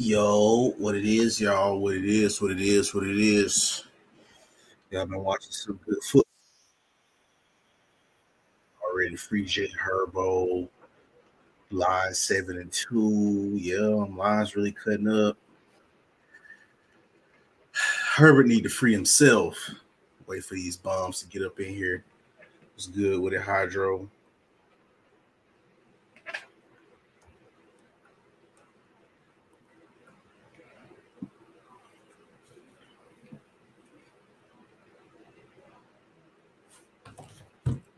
Yo, what it is, y'all? What it is? What it is? What it is? Y'all been watching some good foot already. Free J Herbo, line seven and two. Yeah, line's really cutting up. Herbert need to free himself. Wait for these bombs to get up in here. It's good with it, Hydro.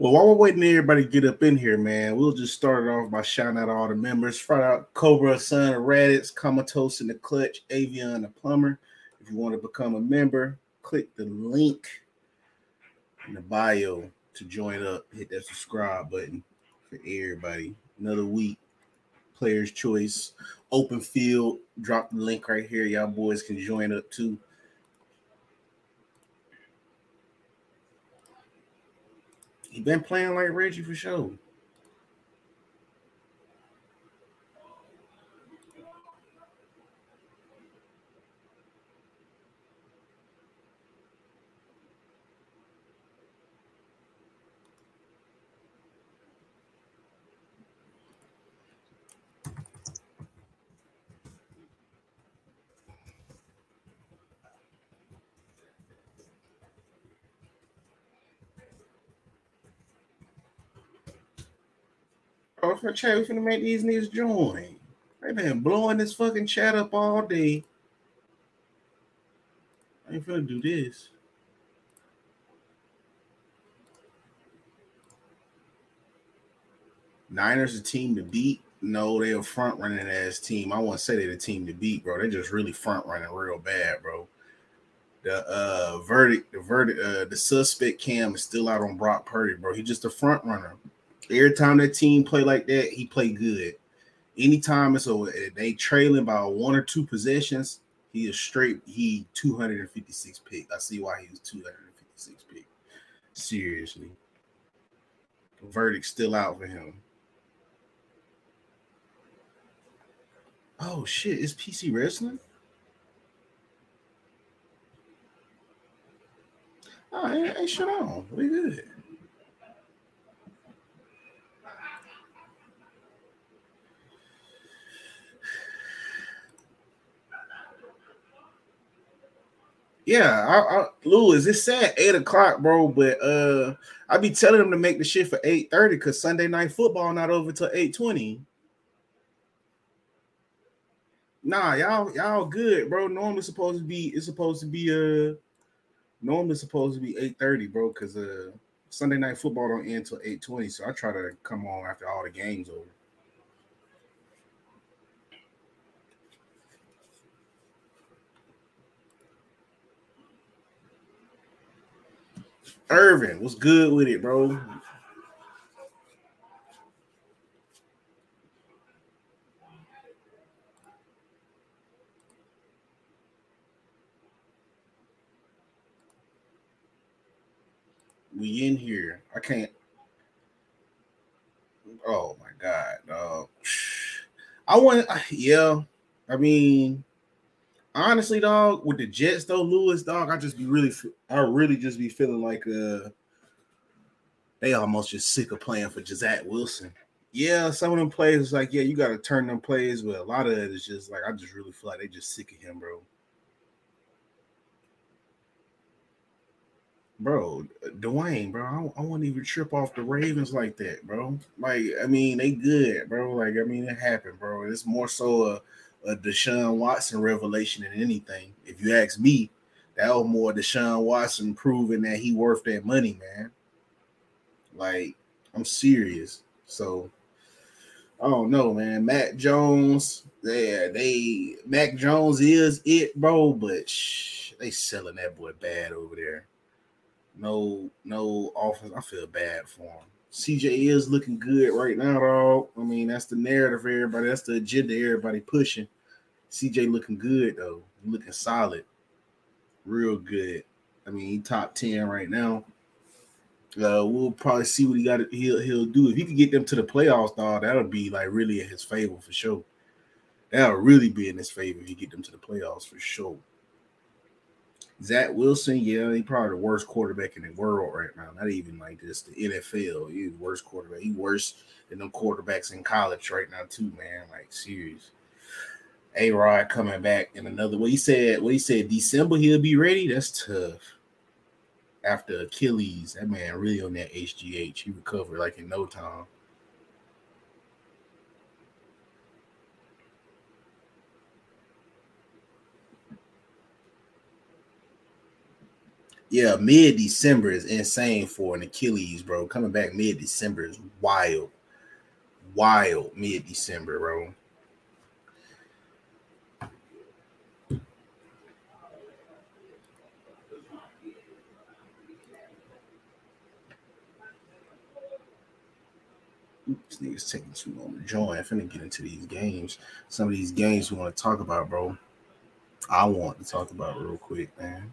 Well, while we're waiting everybody get up in here, man, we'll just start it off by shouting out all the members. Shout out Cobra, Son, Raditz, Comatose in the Clutch, Avion, the Plumber. If you want to become a member, click the link in the bio to join up. Hit that subscribe button for everybody. Another week, player's choice, open field. Drop the link right here. Y'all boys can join up too. He been playing like Reggie for sure. For chat, we finna make these niggas join. They been blowing this fucking chat up all day. I ain't finna do this. Niners a team to beat. No, they a front running ass team. I won't say they're the team to beat, bro. They just really front running real bad, bro. The uh verdict, the verdict, uh the suspect cam is still out on Brock Purdy, bro. He just a front runner. Every time that team play like that, he play good. Anytime it's a they trailing by one or two possessions, he is straight. He 256 pick. I see why he was 256 pick. Seriously. Verdict still out for him. Oh shit, is PC wrestling? Oh, ain't shit on. We good. Yeah, I, I, it's at eight o'clock, bro. But uh, I be telling them to make the shit for eight thirty because Sunday night football not over till eight twenty. Nah, y'all, y'all good, bro. Normally supposed to be it's supposed to be uh normally supposed to be eight thirty, bro. Because uh Sunday night football don't end till eight twenty, so I try to come on after all the games over. Irvin, what's good with it, bro? We in here. I can't. Oh my god, dog. I want. Yeah, I mean, honestly, dog, with the Jets though, Lewis, dog, I just be really, I really just be feeling like uh, they almost just sick of playing for Zach Wilson. Yeah, some of them plays like, yeah, you got to turn them plays, but a lot of it is just like I just really feel like they just sick of him, bro. Bro, Dwayne, bro, I, I won't even trip off the Ravens like that, bro. Like, I mean, they good, bro. Like, I mean, it happened, bro. It's more so a a Deshaun Watson revelation than anything. If you ask me, that was more Deshaun Watson proving that he worth that money, man. Like, I'm serious. So I don't know, man. Mac Jones, yeah, they Mac Jones is it, bro, but they selling that boy bad over there. No, no offense. I feel bad for him. CJ is looking good right now, dog. I mean, that's the narrative for everybody. That's the agenda everybody pushing. CJ looking good though. Looking solid, real good. I mean, he top ten right now. Uh, we'll probably see what he got. He'll he'll do if he can get them to the playoffs, dog. That'll be like really in his favor for sure. That'll really be in his favor if you get them to the playoffs for sure. Zach Wilson, yeah, he probably the worst quarterback in the world right now. Not even like this, the NFL. He's the worst quarterback. He worse than them quarterbacks in college right now, too, man. Like serious. A Rod coming back in another way. He said, what he said, December he'll be ready. That's tough. After Achilles, that man really on that HGH. He recovered like in no time. Yeah, mid December is insane for an Achilles, bro. Coming back mid December is wild. Wild mid December, bro. This nigga's taking too long to join. I'm finna get into these games. Some of these games we want to talk about, bro. I want to talk about real quick, man.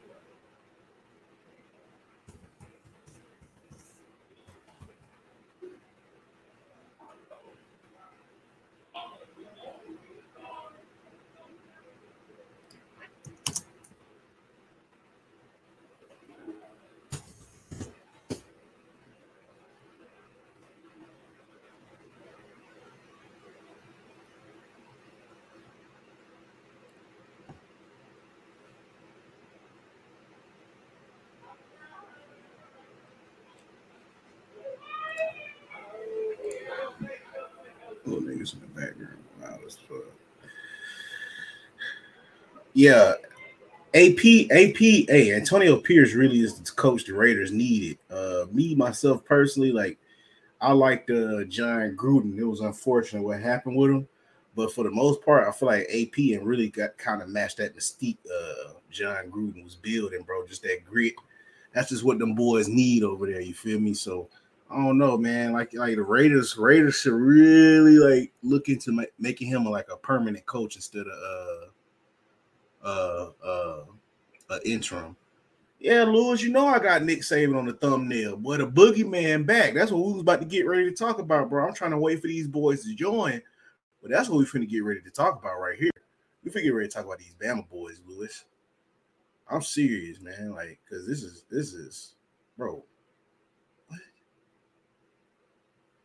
In the background. Yeah, AP, AP, hey, Antonio Pierce really is the coach the Raiders needed. Uh, me myself personally, like I liked uh Jon Gruden. It was unfortunate what happened with him, but for the most part, I feel like AP and really got kind of matched that mystique. Uh, Jon Gruden was building, bro. Just that grit. That's just what them boys need over there. You feel me? So I don't know, man. Like like the Raiders, Raiders should really like look into ma- making him like a permanent coach instead of uh uh uh, uh interim. Yeah, Lewis, you know I got Nick Saban on the thumbnail. Boy, the boogeyman back. That's what we was about to get ready to talk about, bro. I'm trying to wait for these boys to join, but that's what we finna get ready to talk about right here. We finna get ready to talk about these Bama boys, Lewis. I'm serious, man. Like, cause this is this is, bro. What?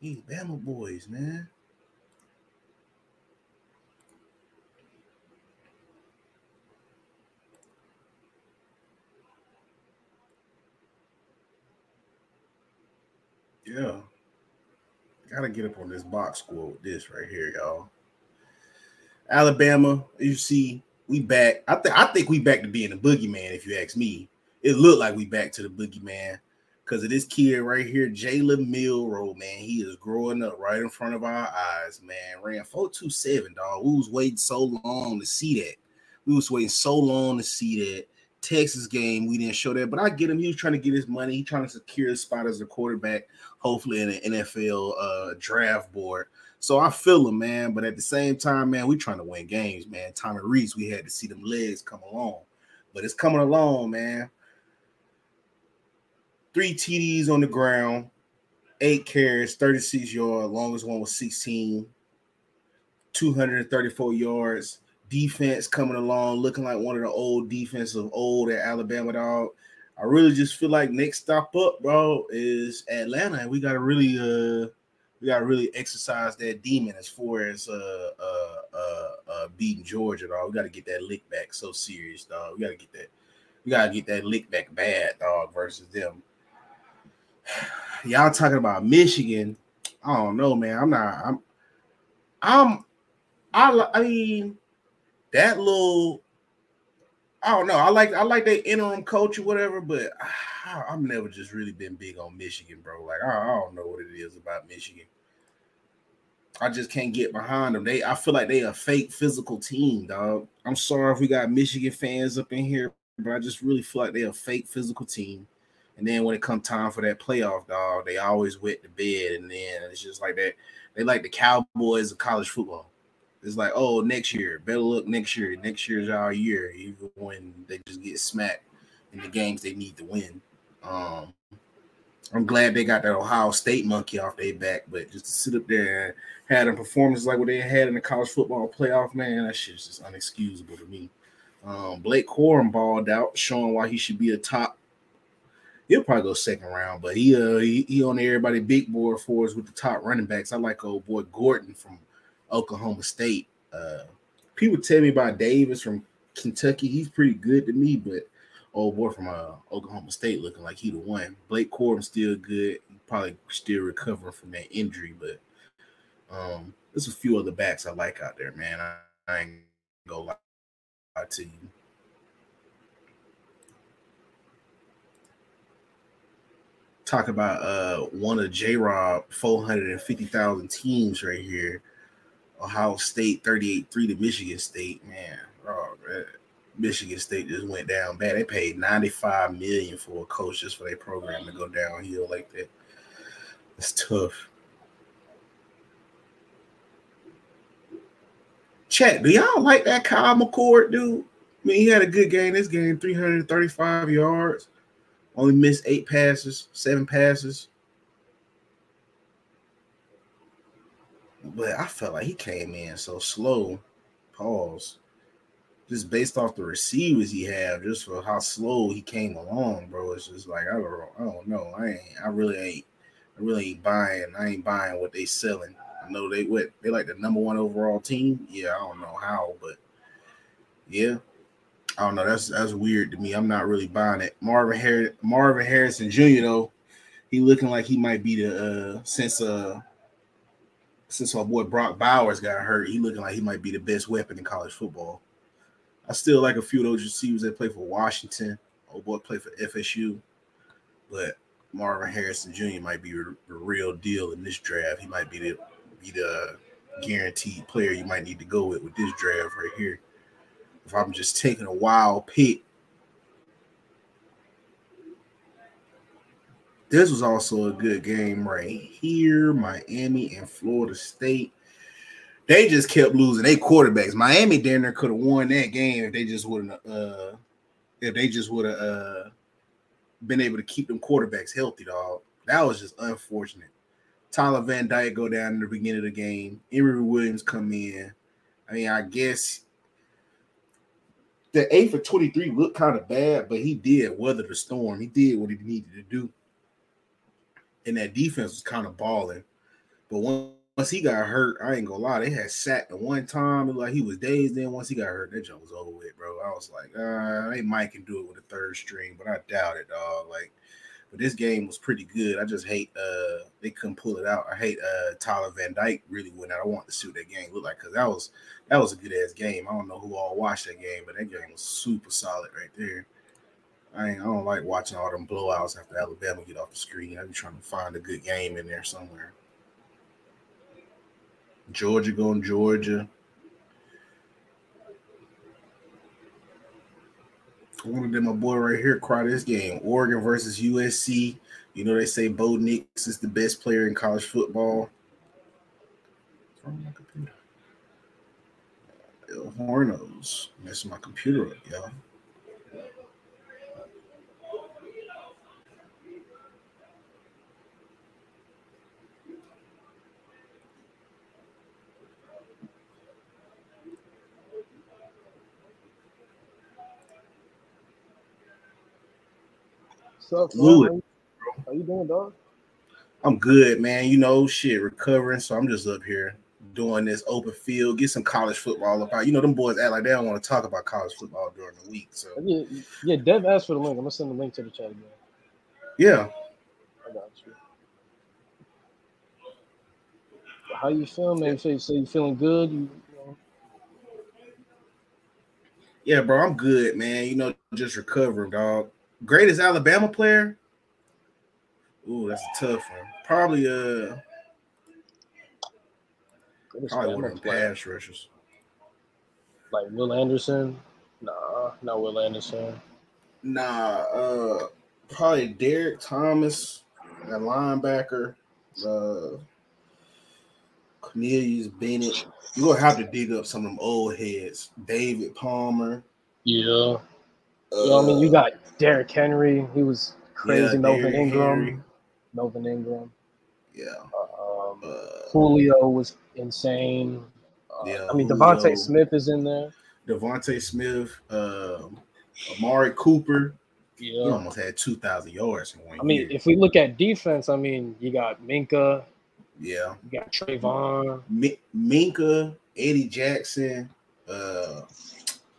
These Bama boys, man. Yeah. Gotta get up on this box score with this right here, y'all. Alabama, you see, we back. I think I think we back to being a boogeyman, if you ask me. It looked like we back to the boogeyman because of this kid right here, Jalen Milroe, man. He is growing up right in front of our eyes, man. Ran 427, dog. We was waiting so long to see that. We was waiting so long to see that. Texas game, we didn't show that, but I get him. He was trying to get his money. He trying to secure his spot as a quarterback, hopefully in an NFL uh, draft board. So I feel him, man. But at the same time, man, we trying to win games, man. Tommy Rees, we had to see them legs come along, but it's coming along, man. Three TDs on the ground, eight carries, 36 yards. Longest one was 16, 234 yards defense coming along, looking like one of the old defensive old at Alabama dog. I really just feel like next stop up, bro, is Atlanta, and we gotta really uh we gotta really exercise that demon as far as uh uh uh, uh beating Georgia, dog. We gotta get that lick back so serious, dog. We gotta get that, we gotta get that lick back bad, dog, versus them. Y'all talking about Michigan. I don't know, man. I'm not, I'm I'm I I mean that little I don't know. I like I like that interim coach or whatever, but I, have never just really been big on Michigan, bro. Like I, I, don't know what it is about Michigan. I just can't get behind them. They I feel like they a fake physical team, dog. I'm sorry if we got Michigan fans up in here, but I just really feel like they're a fake physical team. And then when it come time for that playoff, dog, they always wet the bed, and then it's just like that. They like the Cowboys of college football. It's like, oh, next year, better look next year. Next year's our year, even when they just get smacked in the games they need to win. Um, I'm glad they got that Ohio State monkey off their back, but just to sit up there and have a performance like what they had in the college football playoff, man, that shit's just unexcusable to me. Um, Blake Corum balled out, showing why he should be a top. He'll probably go second round, but he uh he, he on everybody big board for us with the top running backs. I like old boy Gordon from Oklahoma State. Uh, people tell me about Davis from Kentucky. He's pretty good to me, but old boy from uh, Oklahoma State looking like he the one. Blake Corum still good. Probably still recovering from that injury, but um, there's a few other backs I like out there, man. I, I ain't gonna lie to you. Talk about uh one of J Rob 450,000 teams right here. Ohio State 38 3 to Michigan State. Man, oh, man. Michigan State just went down bad. They paid 95 million for a coach just for their program to go downhill like that. It's tough. Chat, do y'all like that Kyle McCord, dude? I mean, he had a good game this game, 335 yards, only missed eight passes, seven passes. But I felt like he came in so slow. Pause. Just based off the receivers he had, just for how slow he came along, bro. It's just like I don't, I don't know. I ain't, I really ain't, I really ain't buying. I ain't buying what they selling. I know they what they like the number one overall team. Yeah, I don't know how, but yeah, I don't know. That's that's weird to me. I'm not really buying it. Marvin Harris, Marvin Harrison Jr. though, he looking like he might be the uh since uh since our boy Brock Bowers got hurt, he looking like he might be the best weapon in college football. I still like a few of those receivers that play for Washington. Oh boy, play for FSU, but Marvin Harrison Jr. might be the real deal in this draft. He might be the be the guaranteed player you might need to go with with this draft right here. If I'm just taking a wild pick, this was also a good game right here. Miami and Florida State. They just kept losing their quarterbacks. Miami there could have won that game if they just wouldn't uh if they just would have uh been able to keep them quarterbacks healthy, dog. That was just unfortunate. Tyler Van Dyke go down in the beginning of the game. Emory Williams come in. I mean, I guess the eight for 23 looked kind of bad, but he did weather the storm. He did what he needed to do. And that defense was kind of balling. But once he got hurt, I ain't gonna lie, they had sat the one time. like he was dazed. Then once he got hurt, that jump was over with, bro. I was like, uh, they might can do it with a third string, but I doubt it, dog. Like but this game was pretty good. I just hate uh they couldn't pull it out. I hate uh Tyler Van Dyke really went out. I want to see what that game looked like because that was that was a good ass game. I don't know who all watched that game, but that game was super solid right there. I I don't like watching all them blowouts after Alabama get off the screen. I be trying to find a good game in there somewhere. Georgia going Georgia. One of them, my boy right here, cry this game. Oregon versus USC. You know they say Bo Nix is the best player in college football. Hornos messing my computer up, y'all. What's up, Louis? How you doing, dog? I'm good, man. You know, shit, recovering. So I'm just up here doing this open field, get some college football about. You know, them boys act like they don't want to talk about college football during the week. So yeah, yeah. Dev asked for the link. I'm gonna send the link to the chat again. Yeah. I got you. How you feeling, man? So you say you feeling good? You, Yeah, bro, I'm good, man. You know, just recovering, dog greatest Alabama player. Ooh, that's a tough one. Probably uh probably one of them pass rushers. Like Will Anderson? Nah, not Will Anderson. Nah, uh probably Derrick Thomas, that linebacker, uh Cornelius Bennett. You're gonna have to dig up some of them old heads. David Palmer. Yeah. Uh, you know, I mean, you got Derrick Henry. He was crazy. Yeah, Melvin Ingram. Henry. Melvin Ingram. Yeah. Um, Uh, Julio was insane. Uh, Yeah, I mean, DeVonta Smith is in there. DeVonta Smith, um, Amari Cooper. He Yeah. almost had two thousand yards in one I mean, year. if we look at defense, I mean, you got Minkah, yeah. you got Trayvon. Mi- Minkah, Eddie Jackson. Uh,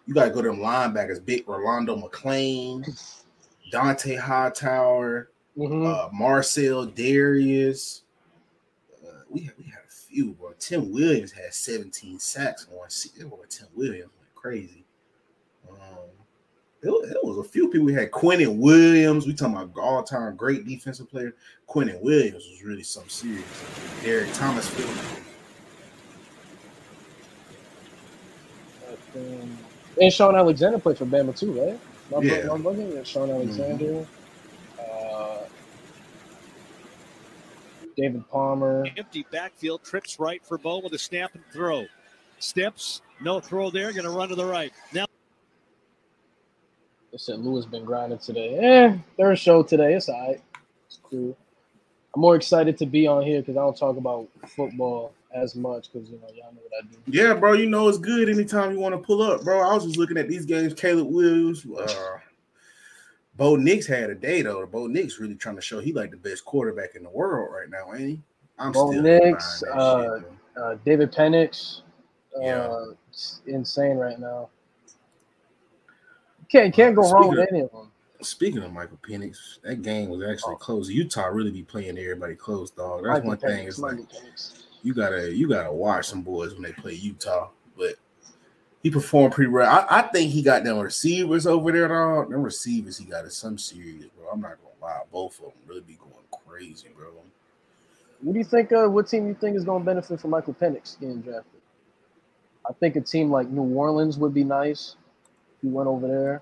you gotta go to them linebackers. Big Rolando McClain, Dont'a Hightower, Mhm. uh, Marcell Dareus. Uh, we had, we had a few, bro. Tim Williams had 17 sacks in one season. Boy, Tim Williams went crazy. Um, it, it was a few people. We had Quinnen Williams. We talking about all-time great defensive player. Quinnen Williams was really some serious. Derrick Thomas Field. Um, and Shaun Alexander played for Bama too, right? My Yeah. yeah. my brother, yeah, Shaun Alexander. Uh, David Palmer. Empty backfield, trips right for Bo with a snap and throw. Steps, no throw there, going to run to the right. Now They said Lewis been grinding today. Eh, third show today. It's all right. It's cool. I'm more excited to be on here because I don't talk about football as much because you know y'all know what I do. Yeah, bro, you know it's good anytime you want to pull up, bro. I was just looking at these games. Caleb Williams, uh, Bo Nix had a day though. Bo Nix really trying to show he like the best quarterback in the world right now, ain't he? I'm Bo still Nix, uh, shit. Uh, David Penix, uh, Yeah. insane right now. Can't can't go wrong with any of them. Speaking of Michael Penix, that game was actually close. Utah really be playing everybody close, dog. That's Michael one thing. Penix, It's like Penix. You gotta you gotta watch some boys when they play Utah, but he performed pretty well. I, I think he got them receivers over there, dog. Them receivers he got is some serious, bro. I'm not gonna lie, both of them really be going crazy, bro. What do you think? Uh, what team you think is to benefit from Michael Penix getting drafted? I think a team like New Orleans would be nice. If he went over there.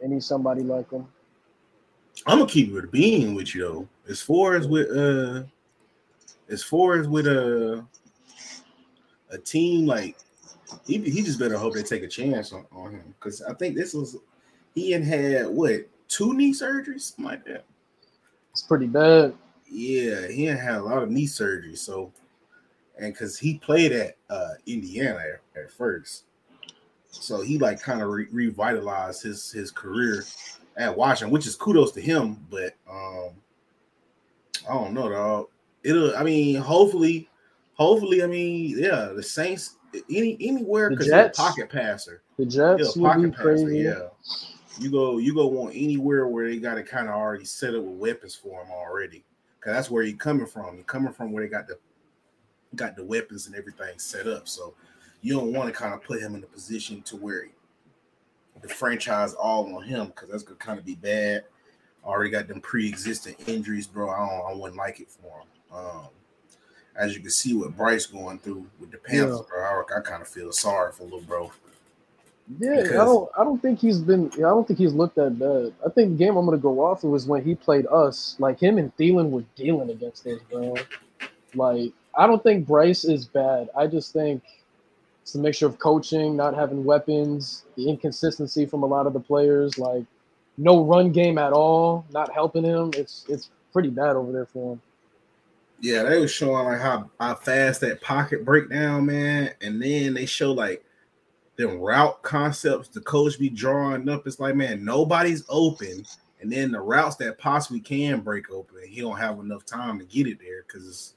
They need somebody like him. I'm gonna keep it being with you though. As far as with uh, as far as with a a team like he he just better hope they take a chance on, on him because I think this was he had had what two knee surgeries something like that. It's pretty bad. Yeah, he had had a lot of knee surgery. So, and because he played at uh, Indiana at, at first, so he like kind of re- revitalized his his career at Washington, which is kudos to him. But um, I don't know, dog. It'll. I mean, hopefully, hopefully, I mean, yeah, the Saints any anywhere because he's a pocket passer. The Jets pocket passer. crazy. Yeah. You go, you go want anywhere where they got it kind of already set up with weapons for him already, because that's where you're coming from. You're coming from where they got the got the weapons and everything set up. So you don't want to kind of put him in a position to where the franchise all on him, because that's gonna kind of be bad. Already got them pre-existing injuries, bro. I don't, I wouldn't like it for him. Um, as you can see, what Bryce going through with the Panthers, bro, I, I kind of feel sorry for little bro. Yeah, Because- I don't. I don't think he's been. I don't think he's looked that bad. I think the game I'm gonna go off of was when he played us. Like him and Thielen were dealing against us, bro. Like I don't think Bryce is bad. I just think it's a mixture of coaching, not having weapons, the inconsistency from a lot of the players. Like no run game at all, not helping him. It's it's pretty bad over there for him. Yeah, they were showing like how, how fast that pocket breakdown, man. And then they show like them route concepts the coach be drawing up. It's like, man, nobody's open. And then the routes that possibly can break open, he don't have enough time to get it there because it's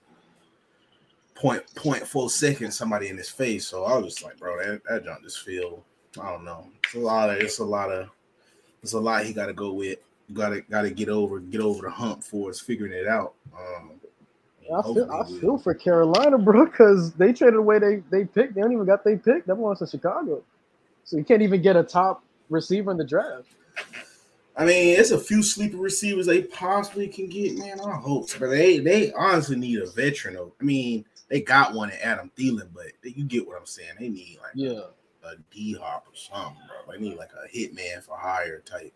point point four seconds somebody in his face. So I was just like, bro, that, that jump just feel, I don't know. It's a lot of it's a lot of it's a lot he gotta go with. You gotta gotta get over, get over the hump for us figuring it out. Um I feel, I feel for Carolina, bro, because they traded away they they picked. They don't even got they picked. That belongs to Chicago, so you can't even get a top receiver in the draft. I mean, it's a few sleeper receivers they possibly can get, man. I hope, but they they honestly need a veteran. Though. I mean, they got one in Adam Thielen, but you get what I'm saying. They need like Yeah, a D Hop or something, bro. They need like a hitman for hire type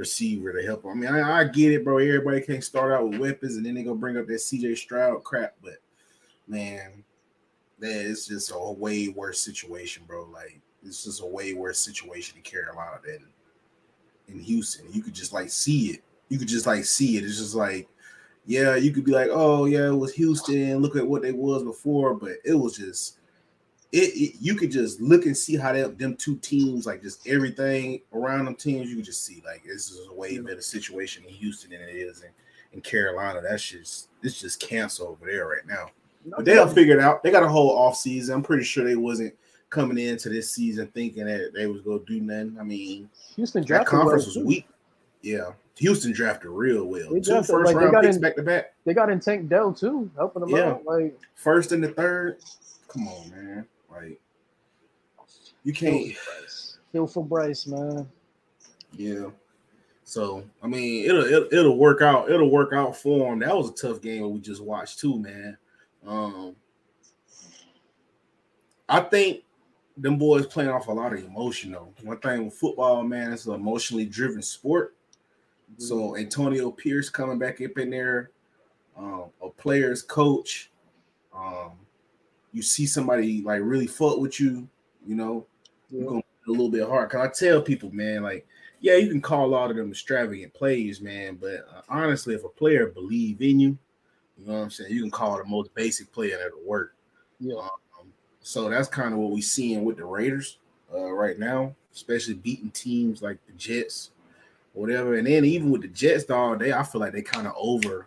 receiver to help. 'em. I mean, I, I get it, bro. Everybody can't start out with weapons, and then they go bring up that CJ Stroud crap. But man, that is just a way worse situation, bro. Like it's just a way worse situation in Carolina than in Houston. You could just like see it. You could just like see it. It's just like yeah, you could be like, oh yeah, it was Houston. Look at what they was before, but it was just it, it, you could just look and see how they, them two teams, like just everything around them teams, you could just see like this is a way better situation in Houston than it is in, in Carolina. That's just it's just cancer over there right now. But they'll figure it out. They got a whole off season. I'm pretty sure they wasn't coming into this season thinking that they was gonna do nothing. I mean, Houston that drafted conference was too. weak. Yeah, Houston drafted real well. They Two first like, round got picks in- back to back. They got in Tank Dell too, helping them Yeah. out. Like First and the third. Come on, man. Like you can't. Feel for Bryce, man. Yeah. So I mean, it'll, it'll it'll work out. It'll work out for him. That was a tough game we just watched too, man. Um, I think them boys playing off a lot of emotion though. One thing with football, man, it's an emotionally driven sport. So Antonio Pierce coming back up in there, um, a player's coach. Um, you see somebody like really fuck with you, you know, Yeah. you're gonna a little bit hard. Cause I tell people, man, like, yeah, you can call all of them extravagant plays, man, but uh, honestly, if a player believe in you, you know what I'm saying, you can call the most basic player that'll work. Yeah. Um, so that's kind of what we seeing with the Raiders uh, right now, especially beating teams like the Jets, whatever. And then even with the Jets, dog, they I feel like they kind of over,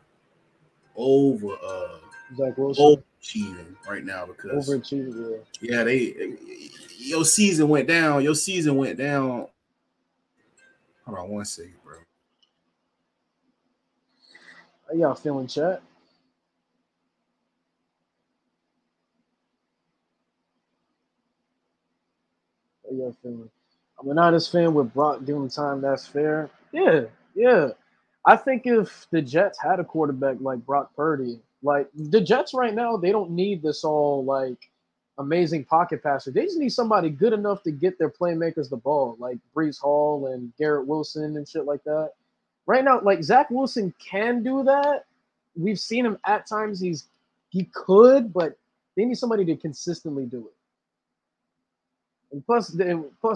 over, uh, Zach Wilson overachieving right now because overachieved. Yeah. yeah, they your season went down. Your season went down. Hold on one second, bro. How y'all feeling, chat? How y'all feeling? I'm an honest fan with Brock giving time. That's fair. Yeah, yeah. I think if the Jets had a quarterback like Brock Purdy, like the Jets right now, they don't need this all like amazing pocket passer. They just need somebody good enough to get their playmakers the ball, like Breece Hall and Garrett Wilson and shit like that. Right now, like Zach Wilson can do that. We've seen him at times. He's he could, but they need somebody to consistently do it. And plus,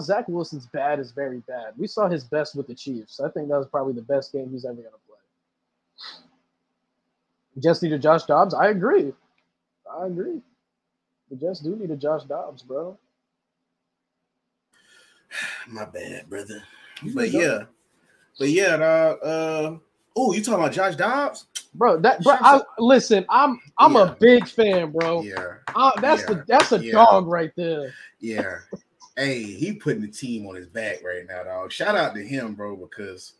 Zach Wilson's bad is very bad. We saw his best with the Chiefs. I think that was probably the best game he's ever gonna play. Just need a Josh Dobbs. I agree. I agree. The Jets do need a Josh Dobbs, bro. My bad, brother. But yeah, but yeah, dog. Uh, oh, you talking about Josh Dobbs? Bro, that bro, I, listen, I'm I'm Yeah. a big fan, bro. Yeah, Uh, that's Yeah. the that's a Yeah. dog right there. yeah. hey, he putting the team on his back right now, dog. Shout out to him, bro, because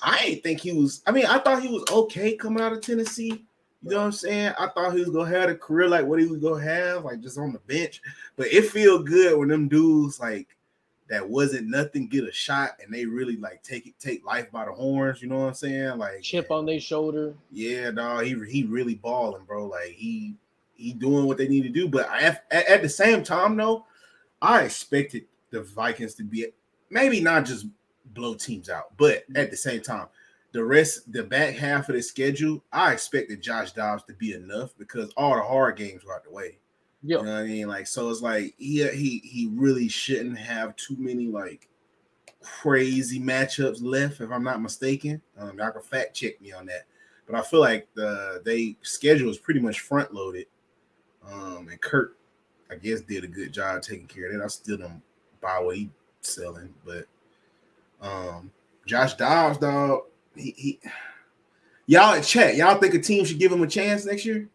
I ain't think he was. I mean, I thought he was okay coming out of Tennessee. You know what I'm saying? I thought he was gonna have a career like what he was gonna have, like just on the bench. But it feel good when them dudes like that wasn't nothing get a shot and they really like take it take life by the horns. You know what I'm saying? Like Chip on their shoulder. yeah, dog. He he really balling, bro. Like he he doing what they need to do. But I, at, at the same time, though, I expected the Vikings to be maybe not just blow teams out, but at the same time, the rest, the back half of the schedule, I expected Josh Dobbs to be enough because all the hard games were out the way. Yeah. You know what I mean? Like, so it's like he he he really shouldn't have too many like crazy matchups left, if I'm not mistaken. Um, y'all can fact check me on that. But I feel like the they schedule is pretty much front loaded. Um, and Kurt, I guess, did a good job taking care of that. I still don't buy what he's selling, but um, Josh Dobbs, dog, he, he y'all in chat, y'all think a team should give him a chance next year?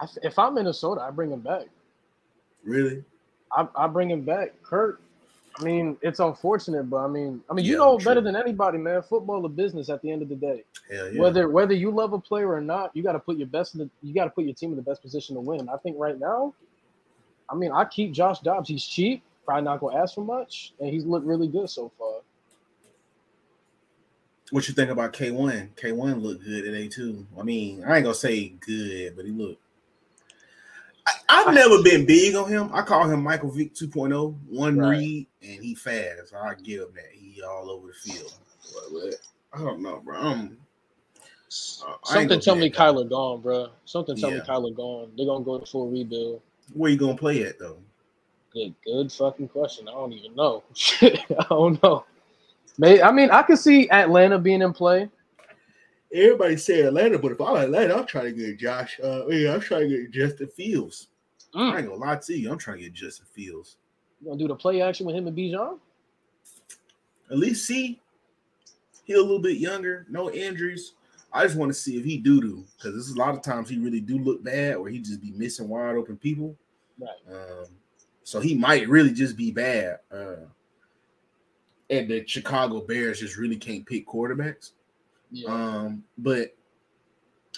I, if I'm Minnesota, I bring him back. Really? I, I bring him back. Kurt. I mean, it's unfortunate, but I mean, I mean, you Yeah, know true. better than anybody, man. Football a business at the end of the day. Hell yeah. Whether whether you love a player or not, you got to put your best. In the, you got to put your team in the best position to win. I think right now, I mean, I keep Josh Dobbs. He's cheap, probably not gonna ask for much, and he's looked really good so far. What you think about K1? K1 looked good today too. I mean, I ain't gonna say good, but he looked. I, I've never been big on him. I call him Michael Vick 2.0, one Right. read, and he fast. I give him that. He all over the field. But, but I don't know, bro. I'm, uh, Something tell me. Kyler gone, bro. Something tell me Yeah. Kyler gone. They're gonna go to full rebuild. Where you gonna play at though? Good, good fucking question. I don't even know. I don't know. May I mean I could see Atlanta being in play. everybody say Atlanta, but if I'm Atlanta, I'm trying to get Josh. Uh, yeah, I'm trying to get Justin Fields. Mm. I ain't gonna lie to you, I'm trying to get Justin Fields. You gonna do the play action with him and Bijan? At least see he a little bit younger, no injuries. I just want to see if he do do because this is a lot of times he really do look bad or he just be missing wide open people. Right. Um, so he might really just be bad. Uh, and the Chicago Bears just really can't pick quarterbacks. Yeah. Um, but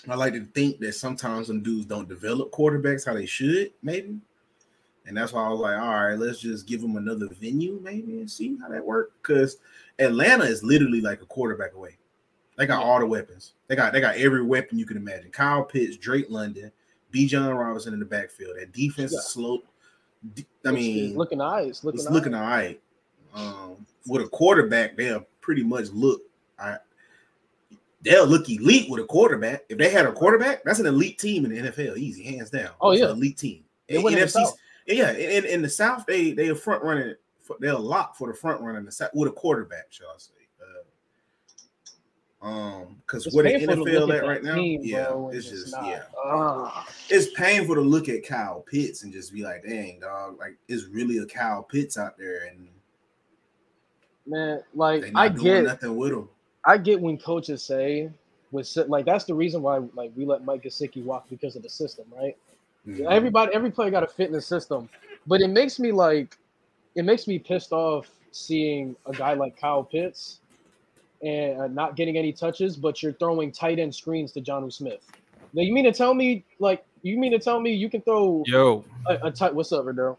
I like to think that sometimes some dudes don't develop quarterbacks how they should, maybe. And that's why I was like, all right, let's just give them another venue, maybe, and see how that works. Because Atlanta is literally like a quarterback away. They got all the weapons. They got they got every weapon you can imagine. Kyle Pitts, Drake London, Bijan Robinson in the backfield. That defense yeah. is slow. I mean, it's looking nice. Looking it's looking all right. Um, with a quarterback, they'll pretty much look. I, they'll look elite with a quarterback. If they had a quarterback, that's an elite team in the NFL, easy, hands down. Oh yeah, elite team. In, NFC, yeah, in, in the South, they they are front running. They're a locked for the front runner in the South with a quarterback, shall I say? Uh, um, because what the NFL at right now, team, yeah, bro, it's just not, yeah, uh, it's painful to look at Kyle Pitts and just be like, dang, dog, like it's really a Kyle Pitts out there, and man, like I get nothing with him. I get when coaches say with like that's the reason why like we let Mike Gesicki walk because of the system, right? Mm-hmm. Everybody, every player got a fitness system, but it makes me like, it makes me pissed off seeing a guy like Kyle Pitts and uh, not getting any touches, but you're throwing tight end screens to Jonnu Smith. Now you mean to tell me like you mean to tell me you can throw yo a, a tight what's up, Verdell?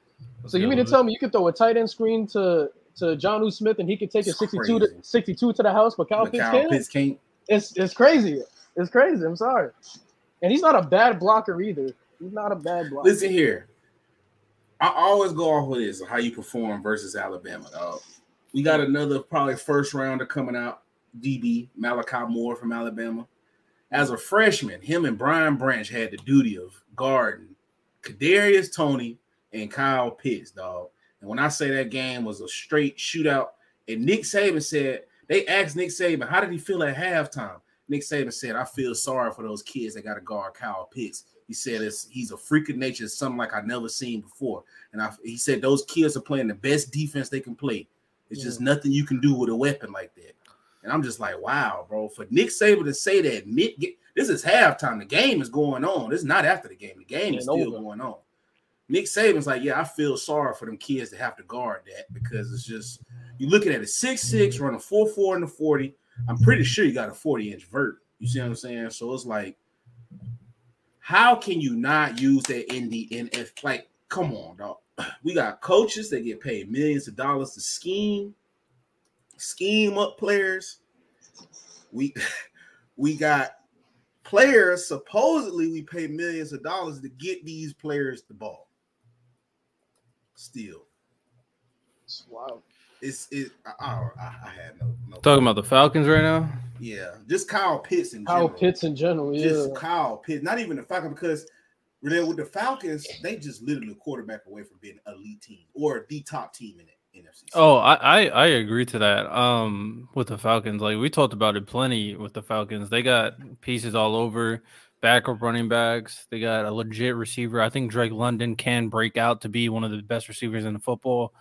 So you mean to tell me you can throw a tight end screen to to Jonnu Smith and he can take it's a 62 to 62 to the house, but Kyle, but Pitts, Kyle can't? Pitts can't. It's it's crazy. It's crazy. I'm sorry. And he's not a bad blocker either. He's not a bad blocker. Listen here. I always go off with this how you perform versus Alabama. Uh, we got another probably first rounder coming out. DB Malachi Moore from Alabama. As a freshman, him and Brian Branch had the duty of guarding Kadarius Toney and Kyle Pitts, dog. And when I say that game was a straight shootout, and Nick Saban said they asked Nick Saban, how did he feel at halftime? Nick Saban said, I feel sorry for those kids that got to guard Kyle Pitts. He said it's, he's a freak of nature, something like I've never seen before. And I, he said those kids are playing the best defense they can play. It's yeah. just nothing you can do with a weapon like that. And I'm just like, wow, bro. For Nick Saban to say that mid, this is halftime. The game is going on. This is not after the game. The game is still over. going on. Nick Saban's like, yeah, I feel sorry for them kids to have to guard that because it's just you're looking at a six six mm-hmm. running four four in the forty. I'm pretty sure you got a 40 inch vert. You see what I'm saying? So it's like how can you not use that in the NF? Like, come on, dog. We got coaches that get paid millions of dollars to scheme, scheme up players. We we got players supposedly we pay millions of dollars to get these players the ball. Still, it's wild it's it. I, I, I had no, no talking about the Falcons right now. Yeah, just Kyle Pitts in Kyle general. Pitts in general. Yeah, just Kyle Pitts. Not even the Falcons because really with the Falcons, they just literally quarterback away from being an elite team or the top team in it. NFC. Oh, I, I, I agree to that. Um, with the Falcons, like we talked about it plenty with the Falcons, they got pieces all over, backup running backs. They got a legit receiver. I think Drake London can break out to be one of the best receivers in the football.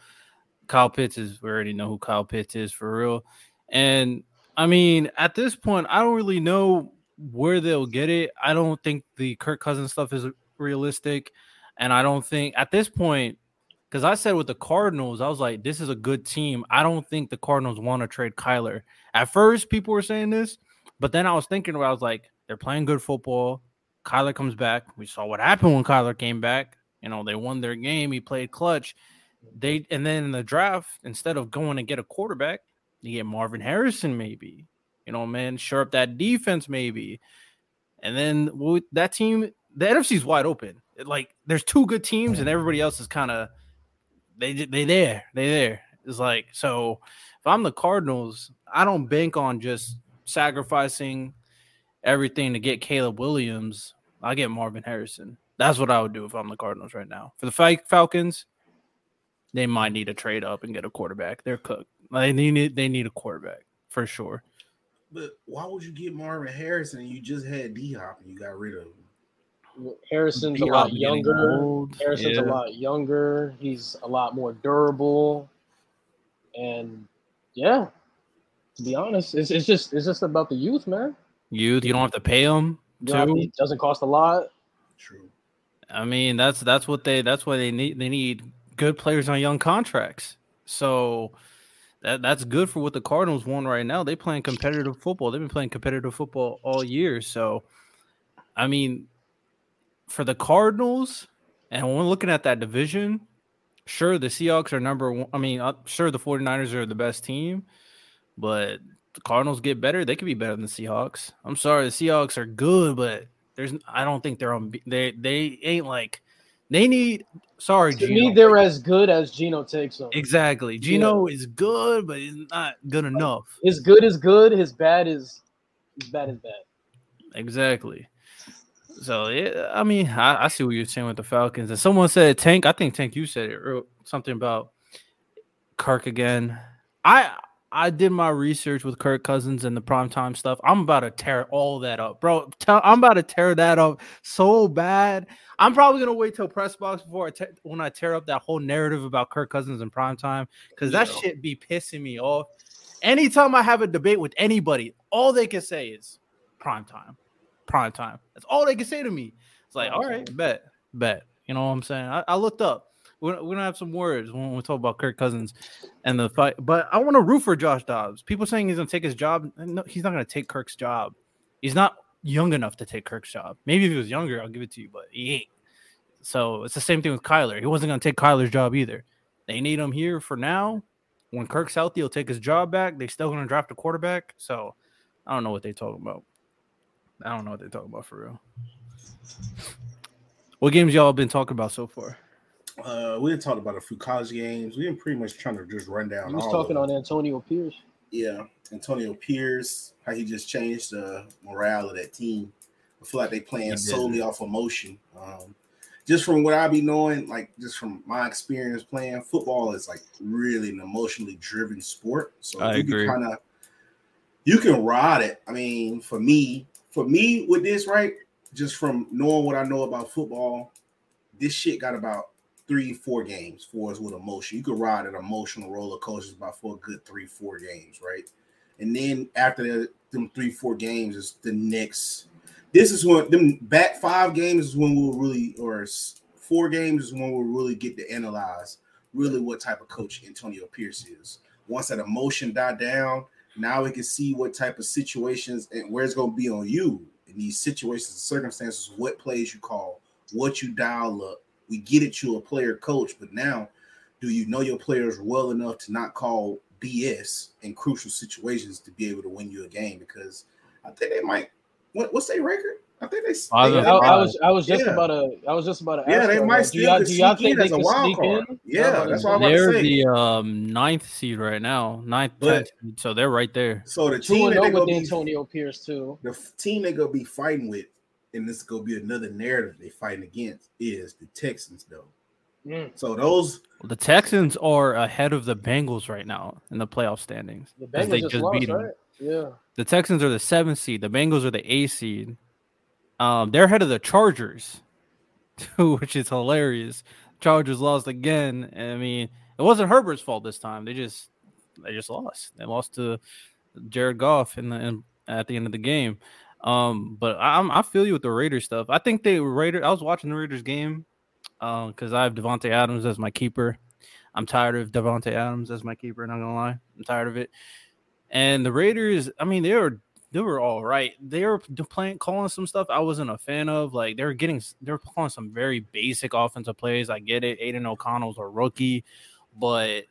Kyle Pitts is we already know who Kyle Pitts is for real. And I mean, at this point, I don't really know where they'll get it. I don't think the Kirk Cousins stuff is realistic. And I don't think at this point, because I said with the Cardinals, I was like, this is a good team. I don't think the Cardinals want to trade Kyler. At first, people were saying this, but then I was thinking I was like, they're playing good football. Kyler comes back. We saw what happened when Kyler came back. You know, they won their game. He played clutch. They and then in the draft, instead of going and get a quarterback, you get Marvin Harrison, maybe. You know, man, sure up that defense, maybe. And then with that team, the NFC's wide open. It, like there's two good teams, and everybody else is kind of they they there, they there. It's like so. If I'm the Cardinals, I don't bank on just sacrificing everything to get Caleb Williams. I get Marvin Harrison. That's what I would do if I'm the Cardinals right now. For the Falcons, they might need to trade up and get a quarterback. They're cooked. They need they need a quarterback for sure. But why would you get Marvin Harrison you just had D Hop and you got rid of him? Harrison's a D-Hop lot younger. old. Harrison's Yeah. a lot younger. He's a lot more durable. And yeah, to be honest, it's, it's just it's just about the youth, man. Youth, you don't have to pay them You don't have to- too. it doesn't cost a lot. True. I mean, that's that's what they that's why they need they need good players on young contracts. So that that's good for what the Cardinals want right now. They playing competitive football. They've been playing competitive football all year. So I mean, for the Cardinals, and when we're looking at that division, sure the Seahawks are number one. I mean, uh, sure the 49ers are the best team, but the Cardinals get better, they could be better than the Seahawks. I'm sorry, the Seahawks are good, but there's I don't think they're on they they ain't like they need sorry, To Gino. me, they're as good as Gino takes them. exactly. Gino is good, but he's not good enough. His good is good. His bad is his bad is bad. Exactly. So yeah, I mean, I, I see what you're saying with the Falcons. And someone said Tank. I think Tank, you said it. or Something about Kirk again. I I did my research with Kirk Cousins and the primetime stuff. I'm about to tear all that up, bro. Tell, I'm about to tear that up so bad. I'm probably gonna wait till press box before I te- when I tear up that whole narrative about Kirk Cousins and primetime because that Yeah. shit be pissing me off. Anytime I have a debate with anybody, all they can say is prime time, prime time. That's all they can say to me. It's like, all right, bet, bet. You know what I'm saying? I, I looked up. We're, we're gonna have some words when we talk about Kirk Cousins and the fight, but I want to root for Josh Dobbs. People saying he's gonna take his job. No, he's not gonna take Kirk's job. He's not young enough to take Kirk's job. Maybe if he was younger, I'll give it to you, but he ain't. So it's the same thing with Kyler. He wasn't gonna take Kyler's job either. They need him here for now. When Kirk's healthy, he'll take his job back. They still gonna draft a quarterback. So I don't know what they talking about. I don't know what they're talking about for real. What games y'all been talking about so far? Uh, we didn't talk about a few college games. We been pretty much trying to just run down. He was all talking of on. Antonio Pierce. yeah, Antonio Pierce, how he just changed the morale of that team. I feel like they He playing solely off emotion. Um, just from what I be knowing, like just from my experience playing football, is like really an emotionally driven sport. So I you agree. can kind of you can ride it. I mean, for me, for me with this, right? Just from knowing what I know about football, this shit got about three, four games for us with emotion. You could ride an emotional roller coaster about for a good three, four games, right? And then after that, them three, four games is the next. This is when them back five games is when we'll really, or four games is when we'll really get to analyze really what type of coach Antonio Pierce is. Once that emotion died down, now we can see what type of situations and where it's going to be on you in these situations and circumstances, what plays you call, what you dial up. We get it, you a player coach, but now do you know your players well enough to not call BS in crucial situations to be able to win you a game? Because I think they might. What, what's their record? I think they. Five they- I, I was I was just Yeah. about to I was just about to ask yeah, they y'all, might like, still do y'all, could do y'all sneak in think they as a can wild sneak card. in? I was Yeah, about to that's say. what I'm about to They're say. the um ninth seed right now, ninth, But- tenth so they're right there. So the team that they zero gonna with be, Antonio Pierce too. the f- team they gonna be fighting with, and this is gonna be another narrative they fighting against is the Texans though. Mm, So those The Texans are ahead of the Bengals right now in the playoff standings. the 'cause Bengals they just, just lost, beat 'em. right? Yeah. The Texans are the seventh seed. The Bengals are the eighth seed. Um, they're ahead of the Chargers, which is hilarious. Chargers lost again. I mean, it wasn't Herbert's fault this time. They just they just lost. They lost to Jared Goff in the in, at the end of the game. Um, but I'm I feel you with the Raiders stuff. I think they Raiders. I was watching the Raiders game um because I have Davante Adams as my keeper. I'm tired of Davante Adams as my keeper. Not gonna lie, I'm tired of it. And the Raiders, I mean, they were they were all right. They were playing calling some stuff I wasn't a fan of. Like they were getting they were calling some very basic offensive plays. I get it. Aidan O'Connell's a rookie, but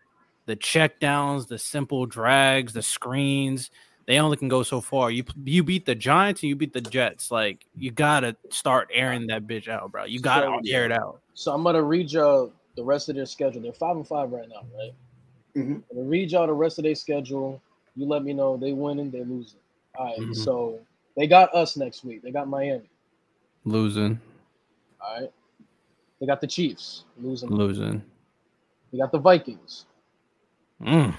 the check downs, the simple drags, the screens, they only can go so far. You you beat the Giants and you beat the Jets. Like you gotta start airing that bitch out, bro. You gotta So- air it out. So I'm gonna read y'all the rest of their schedule. They're five and five right now, right? Mhm. I'm gonna read y'all the rest of their schedule. You let me know they winning, they losing. All right, Mhm. so they got us next week. They got Miami. Losing, All right. They got the Chiefs losing. losing. They got the Vikings. Mm,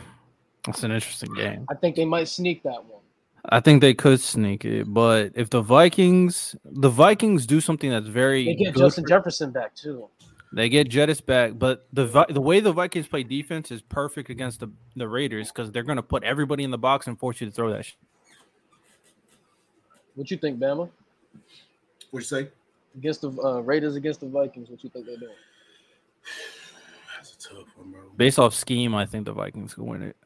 that's an interesting game. I think they might sneak that one. I think they could sneak it, but if the Vikings, the Vikings do something that's very They get good Justin for- Jefferson back too. They get Jettis back, but the the way the Vikings play defense is perfect against the, the Raiders because they're going to put everybody in the box and force you to throw that. Sh- What you think, Bama? What you say? Against the uh, Raiders against the Vikings, what you think they're doing? That's a tough one, bro. Based off scheme, I think the Vikings can win it.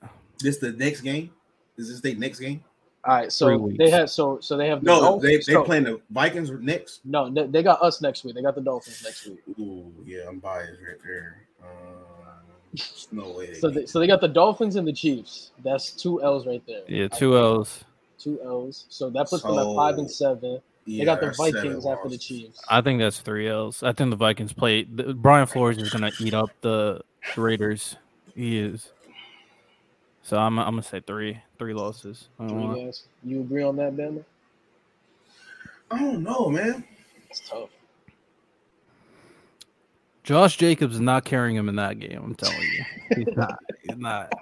This the next game? Is this their next game? All right, so they had so so they have the No, Dolphins- they they so- playing the Vikings next. No, they, they got us next week. They got the Dolphins next week. Ooh, yeah, I'm biased right there. Um, no way. So they, so they got the Dolphins and the Chiefs. That's two L's right there. Yeah, two L's. Two L's. So that puts them at five and seven. yeah, They got the Vikings after the. Chiefs. I think that's three L's. I think the Vikings play. The, Brian Flores is going to eat up the Raiders. He is. So I'm I'm gonna say three, three losses. Three uh-huh. know. guys. You agree on that, Bama? I don't know, man. It's tough. Josh Jacobs is not carrying him in that game. I'm telling you, he's not. He's not.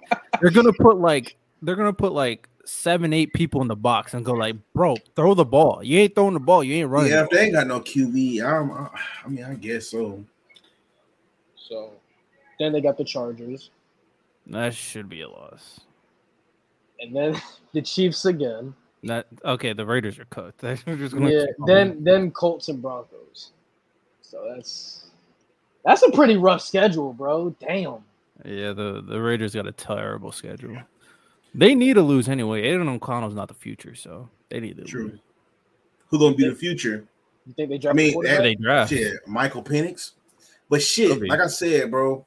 They're gonna put like they're gonna put like seven, eight people in the box and go like, bro, throw the ball. You ain't throwing the ball. You ain't running. Yeah, if they ain't got no QB, I'm, I, I mean, I guess so. So then they got the Chargers. Ball. That should be a loss. And then the Chiefs again. That okay. The Raiders are cooked. They're just gonna Yeah. keep on. Then then Colts and Broncos. So that's that's a pretty rough schedule, bro. Damn. Yeah, the, the Raiders got a terrible schedule. They need to lose anyway. Aidan O'Connell's not the future, so they need to True. lose. Who gonna be the future? You think they I draft mean. Eh, they draft. Shit, Michael Penix. But shit, like I said, bro,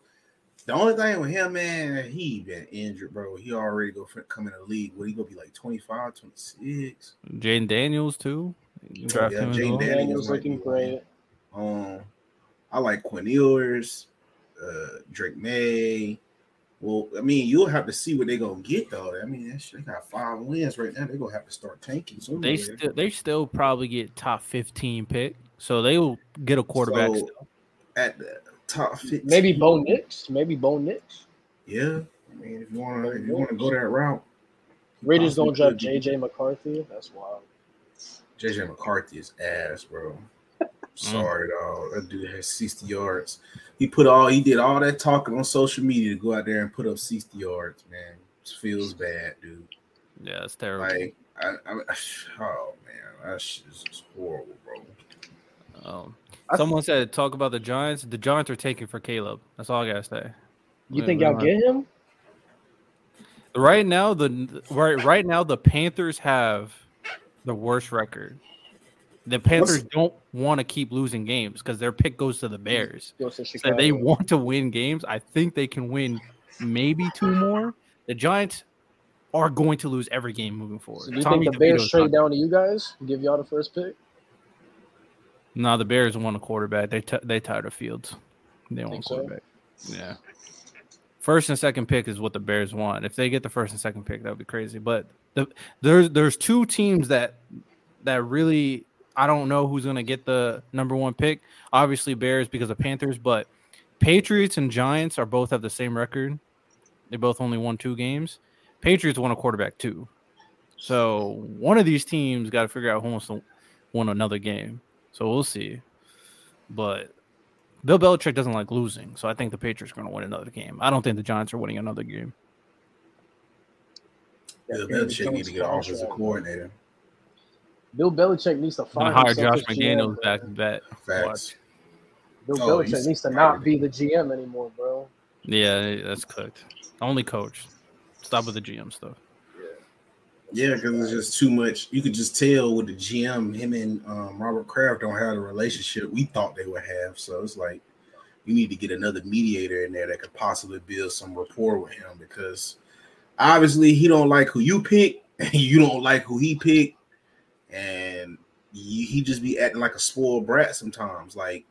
the only thing with him, man, he been injured, bro. He already go for, come in the league. What he gonna be like 25, 26? Jayden Daniels too. You Yeah, him Jayden? Daniels. Daniels looking great. Um, I like Quinn Ewers, uh, Drake Maye. Well, I mean, you'll have to see what they're gonna get though. I mean, they got five wins right now. They're gonna have to start tanking. So They still they still probably get top fifteen pick, so they will get a quarterback. So, still. at the top 15. Maybe Bo Nix. Maybe Bo Nix. Yeah, I mean, if you want to, if you want to go that route, Raiders Possibly gonna draft. JJ McCarthy. That's wild. JJ McCarthy is ass, bro. Sorry, dog. That dude has 60 yards. He put all he did all that talking on social media to go out there and put up 60 yards, man. It feels bad, dude. Yeah, it's terrible. Like, I, I, oh man, that shit is just horrible, bro. Um, I- someone said talk about the Giants. The Giants are taking for Caleb. That's all I gotta say. You We- think y'all get him? Right now, the right right now the Panthers have the worst record. The Panthers don't want to keep losing games because their pick goes to the Bears. To So they want to win games. I think they can win maybe two more. The Giants are going to lose every game moving forward. So do you Tommy think the Bears DeVito's trade down to you guys? Give y'all the first pick? No, the Bears want a quarterback. They t- they tired of Fields. They want a Think so? quarterback. Yeah. First and second pick is what the Bears want. If they get the first and second pick, that would be crazy. But the, there's there's two teams that that really I don't know who's gonna get the number one pick. Obviously Bears because of Panthers, but Patriots and Giants are both have the same record. They both only won two games. Patriots won a quarterback too. So one of these teams got to figure out who wants to win another game. So we'll see. But Bill Belichick doesn't like losing, so I think the Patriots are going to win another game. I don't think the Giants are winning another game. Bill Bill Belichick needs to get an offensive coordinator. Bill Belichick needs to find hire Josh a GM, McDaniels back to bet. Facts. Bill Oh, Belichick needs to not be the GM anymore, bro. Yeah, that's cooked. Only coach. Stop with the GM stuff. Yeah, because it's just too much. You could just tell with the GM, him and um, Robert Kraft don't have the relationship we thought they would have. So it's like you need to get another mediator in there that could possibly build some rapport with him because obviously he don't like who you pick, and you don't like who he picked, and he, he just be acting like a spoiled brat sometimes. Like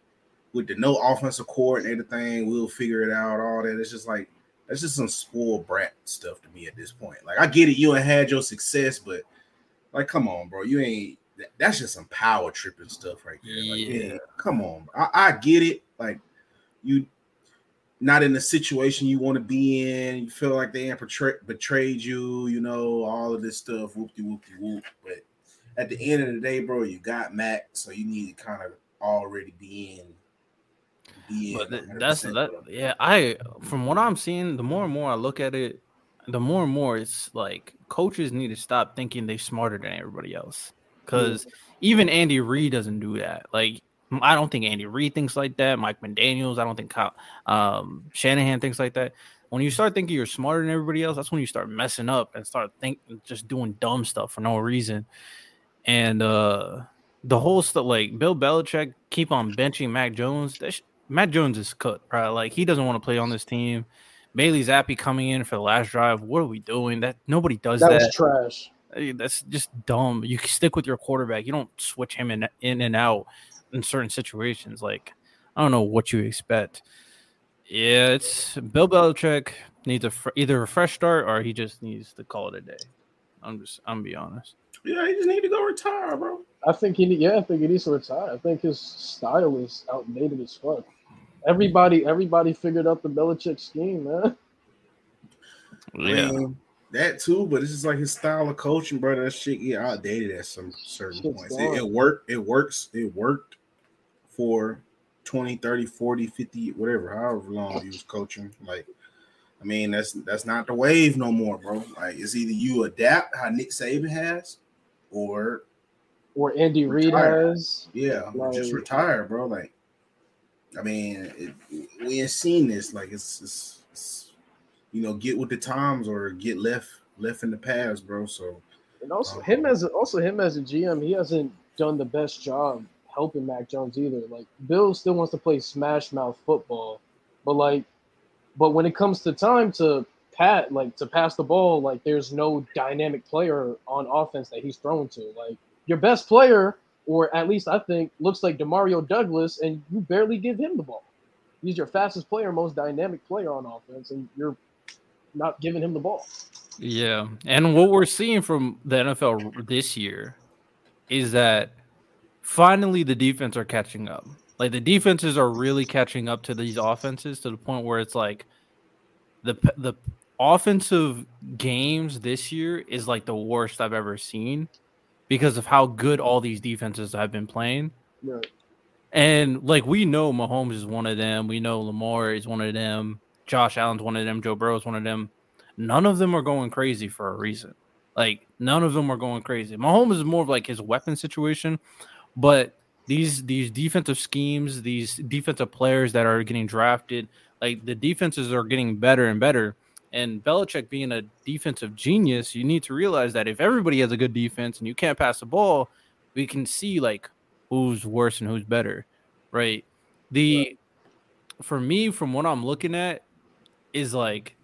with the no offensive coordinator thing, we'll figure it out. All that. It's just like that's just some spoiled brat stuff to me at this point. Like I get it, you ain't had your success, but like, come on, bro, you ain't. that- That's just some power tripping stuff right there. Like, Yeah. yeah, come on, I, I get it. Like you, not in the situation you want to be in. You feel like they ain't betrayed you, you know, all of this stuff, whoopty whoopty whoop. But at the end of the day, bro, you got Mac, so you need to kind of already be in. Be in that's that. Yeah, I from what I'm seeing, the more and more I look at it, the more and more it's like coaches need to stop thinking they're smarter than everybody else. Because even Andy Reid doesn't do that. Like I don't think Andy Reid thinks like that. Mike McDaniel's, I don't think Kyle, um, Shanahan thinks like that. When you start thinking you're smarter than everybody else, that's when you start messing up and start thinking just doing dumb stuff for no reason. And uh the whole stuff, like Bill Belichick, keep on benching Mac Jones. Sh- Mac Jones is cut, right? Like he doesn't want to play on this team. Bailey Zappe coming in for the last drive. What are we doing? That nobody does that. That was trash. That's just dumb. You stick with your quarterback. You don't switch him in in and out in certain situations. Like I don't know what you expect. Yeah, it's Bill Belichick needs a fr- either a fresh start or he just needs to call it a day. I'm just I'm gonna be honest. Yeah, he just need to go retire, bro. I think he yeah, I think he needs to retire. I think his style is outdated as fuck. Everybody everybody figured out the Belichick scheme, man. Yeah. I mean, that too, but it's just like his style of coaching, bro. That shit get outdated at some certain Shit's points. It, it worked, it works, it worked for 20, 30, 40, 50, whatever, however long he was coaching. Like, I mean, that's that's not the wave no more, bro. Like, it's either you adapt how Nick Saban has, or or Andy Reid has. Yeah, like, just retire, bro. Like, I mean, it, we ain't seen this. Like, it's, it's, it's, you know, get with the times or get left left in the past, bro. So, and also um, him as a, also him as a GM, he hasn't done the best job helping Mac Jones either. Like Bill still wants to play smash mouth football, but like, but when it comes to time to pat like to pass the ball, like there's no dynamic player on offense that he's thrown to. Like your best player, or at least I think, looks like Demario Douglas, and you barely give him the ball. He's your fastest player, most dynamic player on offense, and you're not giving him the ball. Yeah, and what we're seeing from the NFL this year is that finally the defense are catching up. Like the defenses are really catching up to these offenses to the point where it's like the the offensive games this year is like the worst I've ever seen because of how good all these defenses have been playing. Right. And like we know Mahomes is one of them, we know Lamar is one of them, Josh Allen's one of them, Joe Burrow is one of them. None of them are going crazy for a reason. Like none of them are going crazy. Mahomes is more of like his weapon situation, but these these defensive schemes, these defensive players that are getting drafted, like the defenses are getting better and better. And Belichick being a defensive genius, you need to realize that if everybody has a good defense and you can't pass the ball, we can see like who's worse and who's better, right? The for me, from what I'm looking at, is like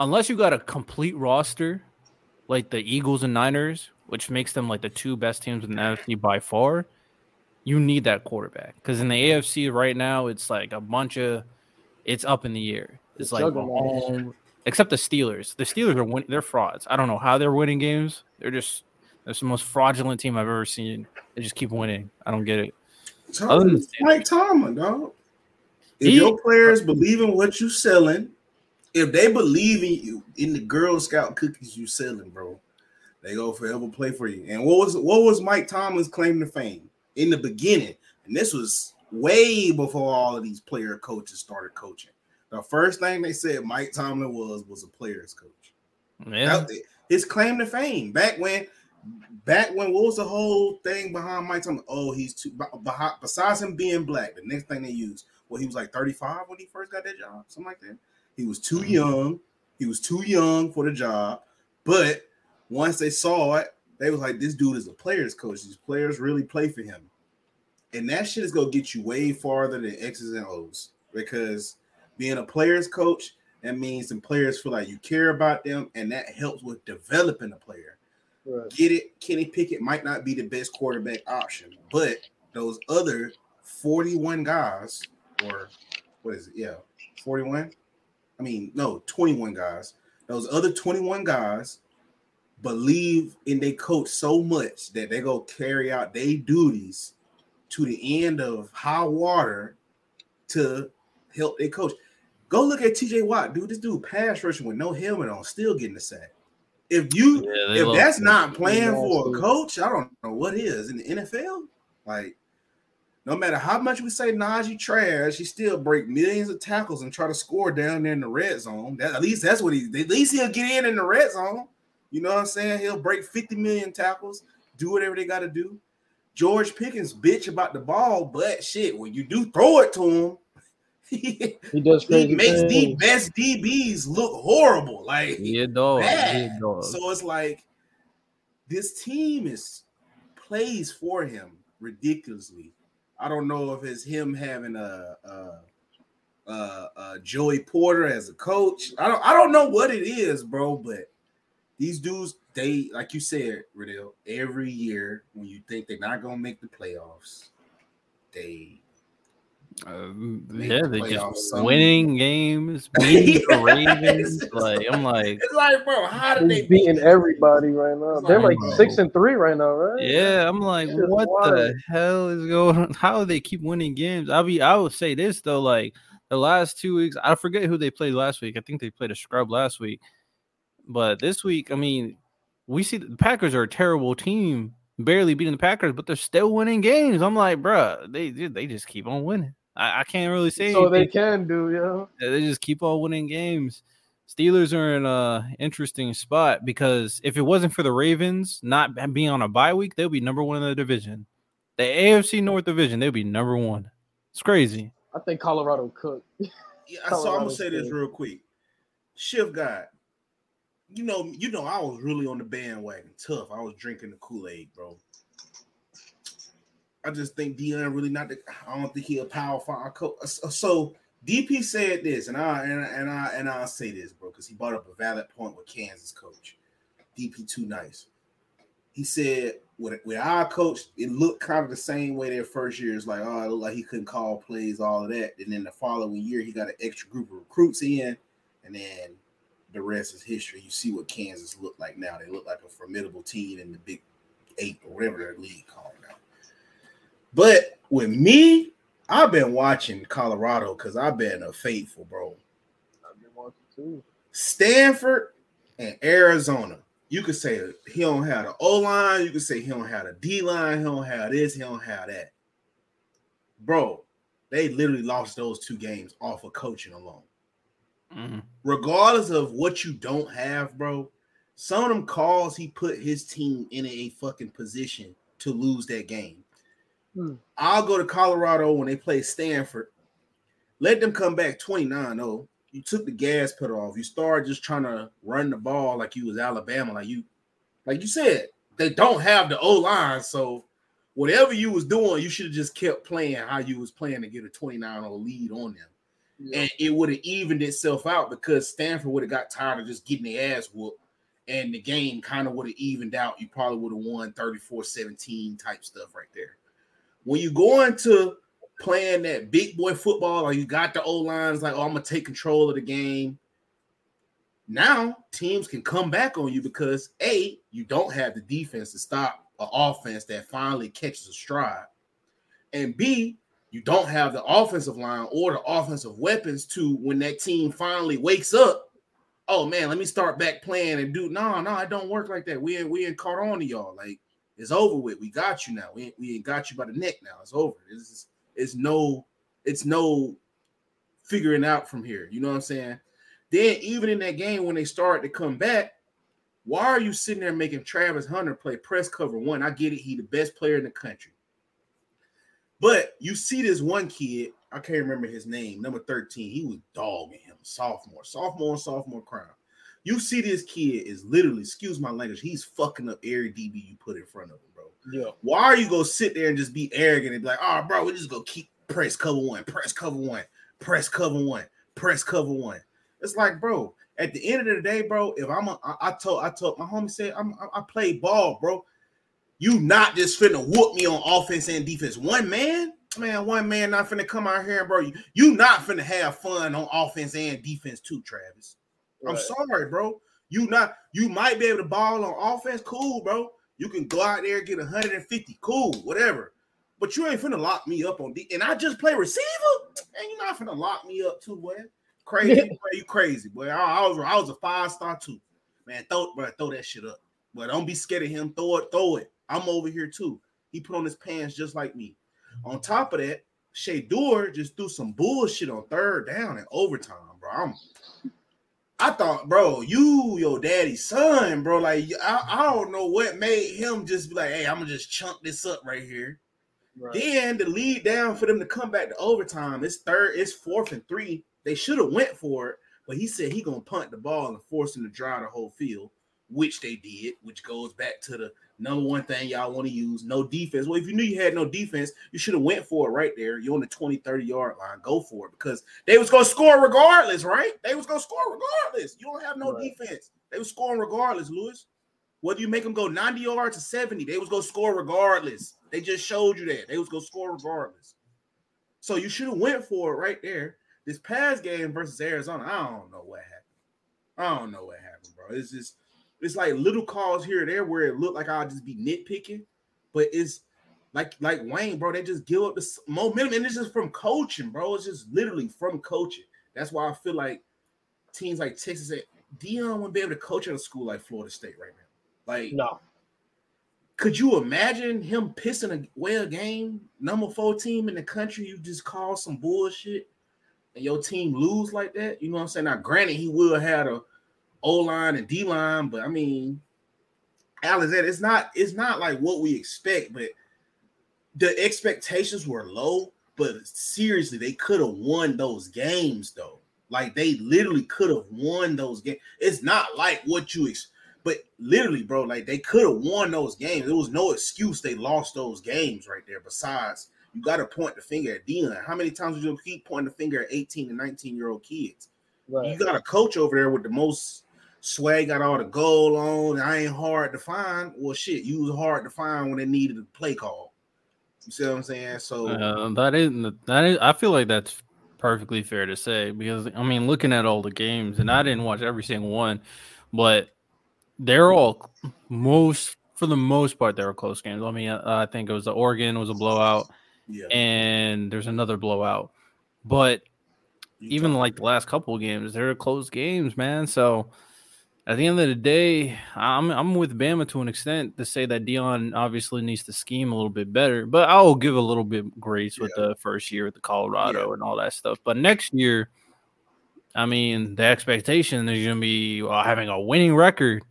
unless you got a complete roster like the Eagles and Niners, which makes them like the two best teams in the NFC by far, you need that quarterback. Because in the AFC right now, it's like a bunch of it's up in the air. It's, like except the Steelers. The Steelers are win- they're frauds. I don't know how they're winning games. They're just they're the most fraudulent team I've ever seen. They just keep winning. I don't get it. Tom, Mike Tomlin, dog. If he, your players believe in what you're selling, if they believe in you, in the Girl Scout cookies you're selling, bro, they go forever play for you. And what was what was Mike Tomlin's claim to fame in the beginning? And this was way before all of these player coaches started coaching. The first thing they said Mike Tomlin was was a player's coach. Yeah. his claim to fame back when back when what was the whole thing behind Mike Tomlin? Oh, he's too behind, besides him being black, the next thing they used, well, he was like 35 when he first got that job, something like that. He was too mm-hmm. young. He was too young for the job, but once they saw it, they was like, this dude is a player's coach. These players really play for him. And that shit is gonna get you way farther than X's and O's because being a player's coach, that means some players feel like you care about them, and that helps with developing a player. Right. Get it? Kenny Pickett might not be the best quarterback option, but those other 41 guys, or what is it? Yeah, 41. I mean, no, 21 guys. Those other 21 guys believe in their coach so much that they go carry out their duties to the end of high water to help their coach. Go look at TJ Watt, dude. This dude pass rushing with no helmet on, still getting the sack. If you Yeah, if that's that. not playing for a Nasty. coach, I don't know what is in the NFL. Like, no matter how much we say Najee trash, he still break millions of tackles and try to score down there in the red zone. That, at least that's what he. At least he'll get in in the red zone. You know what I'm saying? He'll break 50 million tackles, do whatever they got to do. George Pickens bitch about the ball, but shit, when you do throw it to him, he He does crazy makes the best DBs look horrible. Like He a dog. He a bad. dog. So it's like this team is plays for him ridiculously. I don't know if it's him having a, a, a, a Joey Porter as a coach. I don't I don't know what it is, bro. But these dudes, they like you said, Riddell, every year when you think they're not gonna make the playoffs, they Um, yeah, they playoffs just some- winning games, beating the Ravens. Like I'm like, it's like, bro, how did they He's beating everybody right now. It's They're like, like six and three right now, right? yeah, I'm like, Shit is what the hell is going on? How do they keep winning games? I'll be, I would say this though, like the last two weeks, I forget who they played last week. I think they played a scrub last week, but this week, I mean, we see the Packers are a terrible team, barely beating the Packers, but they're still winning games. I'm like, bruh, they they just keep on winning. I, I can't really say So they can do, yeah. They just keep on winning games. Steelers are in a interesting spot because if it wasn't for the Ravens not being on a bye week, they'll be number one in the division. The AFC North division, they'll be number one. It's crazy. I think Colorado cooked. Yeah, so I'm gonna say this real quick. Shift guy, you know, you know, I was really on the bandwagon, tough. I was drinking the Kool Aid, bro. I just think Deion really not. The, I don't think he a power five coach. Uh, so, so DP said this, and I and I and I and I'll say this, bro, because he brought up a valid point with Kansas coach. DP too nice. He said with with our coach, it looked kind of the same way their first year. It's like, oh, it looked like he couldn't call plays, all of that. And then the following year, he got an extra group of recruits in, and then the rest is history. You see what Kansas look like now. They look like a formidable team in the Big Eight or whatever their league called. But with me, I've been watching Colorado because I've been a faithful bro. I've been watching too. Stanford and Arizona. You could say he don't have the O line. You could say he don't have the D line. He don't have this. He don't have that. Bro, they literally lost those two games off of coaching alone. Mhm. Regardless of what you don't have, bro, some of them calls he put his team in a fucking position to lose that game. Hmm. I'll go to Colorado when they play Stanford. Let them come back 29 0. You took the gas pedal off. You started just trying to run the ball like you was Alabama, like you, like you said. They don't have the O line, so whatever you was doing, you should have just kept playing how you was playing to get a 29 0 lead on them Yeah. and it would have evened itself out because Stanford would have got tired of just getting their ass whooped, and the game kind of would have evened out. You probably would have won 34 17 type stuff right there. When you go into playing that big boy football, or you got the old lines like, oh, I'm gonna take control of the game. Now teams can come back on you because A, you don't have the defense to stop an offense that finally catches a stride. And B, you don't have the offensive line or the offensive weapons to when that team finally wakes up. Oh man, let me start back playing and do no, no, it don't work like that. We ain't we ain't caught on to y'all. Like it's over with. We got you now. We ain't, we ain't got you by the neck now. It's over. It's just, it's no it's no figuring out from here. You know what I'm saying? Then even in that game when they start to come back, why are you sitting there making Travis Hunter play press cover one? I get it. He the best player in the country. But you see this one kid, I can't remember his name, number 13. He was dogging him, sophomore, sophomore, sophomore crown. You see this kid is literally, excuse my language, he's fucking up every DB you put in front of him, bro. yeah. Why are you gonna sit there and just be arrogant and be like, oh, bro, we just gonna keep press cover one, press cover one, press cover one, press cover one. It's like, bro, at the end of the day, bro, if I'm a, I, I told, I told my homie said, I'm, I, I play ball, bro. You not just finna whoop me on offense and defense. One man, man, one man not finna come out here, bro. You, you not finna have fun on offense and defense too, Travis. I'm sorry, bro. You not you might be able to ball on offense, cool, bro. You can go out there and get 150, cool, whatever. But you ain't finna lock me up on D. And I just play receiver, and you not finna lock me up too, boy. Crazy, boy, you crazy, boy. I, I was I was a five star too, man. Throw, bro, throw that shit up. But don't be scared of him. Throw it, throw it. I'm over here too. He put on his pants just like me. On top of that, Shedeur just threw some bullshit on third down and overtime, bro. I'm, I thought, bro, you your daddy's son, bro. Like I, I don't know what made him just be like, hey, I'm gonna just chunk this up right here. Right. Then the lead down for them to come back to overtime. It's third, it's fourth and three. They should have went for it, but he said he gonna punt the ball and force them to drive the whole field, which they did, which goes back to the number one thing y'all want to use no defense. Well if you knew you had no defense you should have went for it right there. You're on the 20 30 yard line. Go for it because they was going to score regardless right? They was going to score regardless. You don't have no right. defense. They was scoring regardless lewis. Whether you make them go 90 yards to 70 they was going to score regardless. They just showed you that. They was going to score regardless. So you should have went for it right there. This past game versus arizona i don't know what happened. I don't know what happened bro. It's just it's like little calls here or there where it looked like I'll just be nitpicking, but it's like like Wayne, bro. They just give up the momentum, and it's just from coaching, bro. It's just literally from coaching. That's why I feel like teams like Texas, and Deion wouldn't be able to coach at a school like Florida State right now. Like, no. Could you imagine him pissing away a game, number four team in the country? You just call some bullshit, and your team lose like that. You know what I'm saying? Now, granted, he will have a O line and D line, but I mean, Alexander, it's not it's not like what we expect, but the expectations were low. But seriously, they could have won those games though. Like they literally could have won those games. It's not like what you expect, but literally, bro, like they could have won those games. There was no excuse they lost those games right there. Besides, you got to point the finger at Deion. How many times would you keep pointing the finger at 18 and 19 year old kids? Right. You got a coach over there with the most Swag got all the gold on. I ain't hard to find. Well, shit, you was hard to find when they needed a play call. You see what I'm saying? So uh, that isn't that is. I feel like that's perfectly fair to say because I mean, looking at all the games, and I didn't watch every single one, but they're all most for the most part they were close games. I mean, uh, I think it was the Oregon was a blowout, yeah. and there's another blowout, but even like the last couple of games, they're close games, man. So at the end of the day, I'm I'm with Bama to an extent to say that Deion obviously needs to scheme a little bit better, but I'll give a little bit grace with yeah. the first year with the Colorado yeah. and all that stuff. But next year, I mean, the expectation is going to be uh, having a winning record.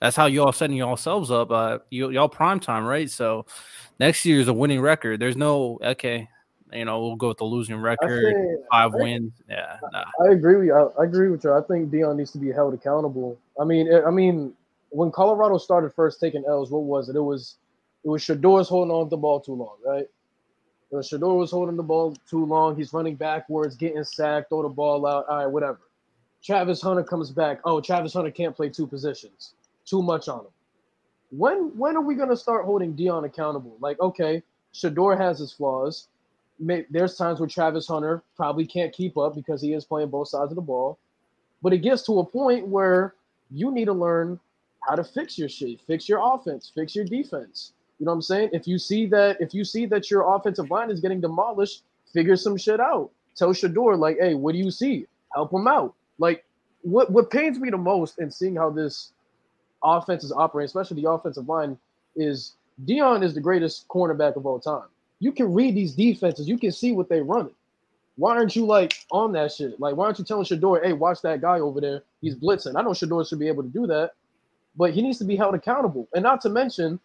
That's how y'all setting yourselves up. Uh, you, y'all prime time, right? So next year is a winning record. There's no okay. You know, we'll go with the losing record, five I, wins. Yeah, nah. I agree with you. I, I, agree with you. I think Deion needs to be held accountable. I mean, I mean, when Colorado started first taking L's, what was it? It was, it was Shedeur's holding on to the ball too long, right? It was Shedeur was holding the ball too long. He's running backwards, getting sacked, throw the ball out. All right, whatever. Travis Hunter comes back. Oh, Travis Hunter can't play two positions. Too much on him. When when are we gonna start holding Deion accountable? Like, okay, Shedeur has his flaws there's times where Travis Hunter probably can't keep up because he is playing both sides of the ball. But it gets to a point where you need to learn how to fix your shit, fix your offense, fix your defense. You know what I'm saying? If you see that, if you see that your offensive line is getting demolished, figure some shit out. Tell Shedeur like, hey, what do you see? Help him out. Like, what what pains me the most in seeing how this offense is operating, especially the offensive line, is Deion is the greatest cornerback of all time you can read these defenses. You can see what they're running. Why aren't you like on that shit? Like, why aren't you telling Shedeur, hey, watch that guy over there? He's blitzing. I know Shedeur should be able to do that, but he needs to be held accountable. And not to mention,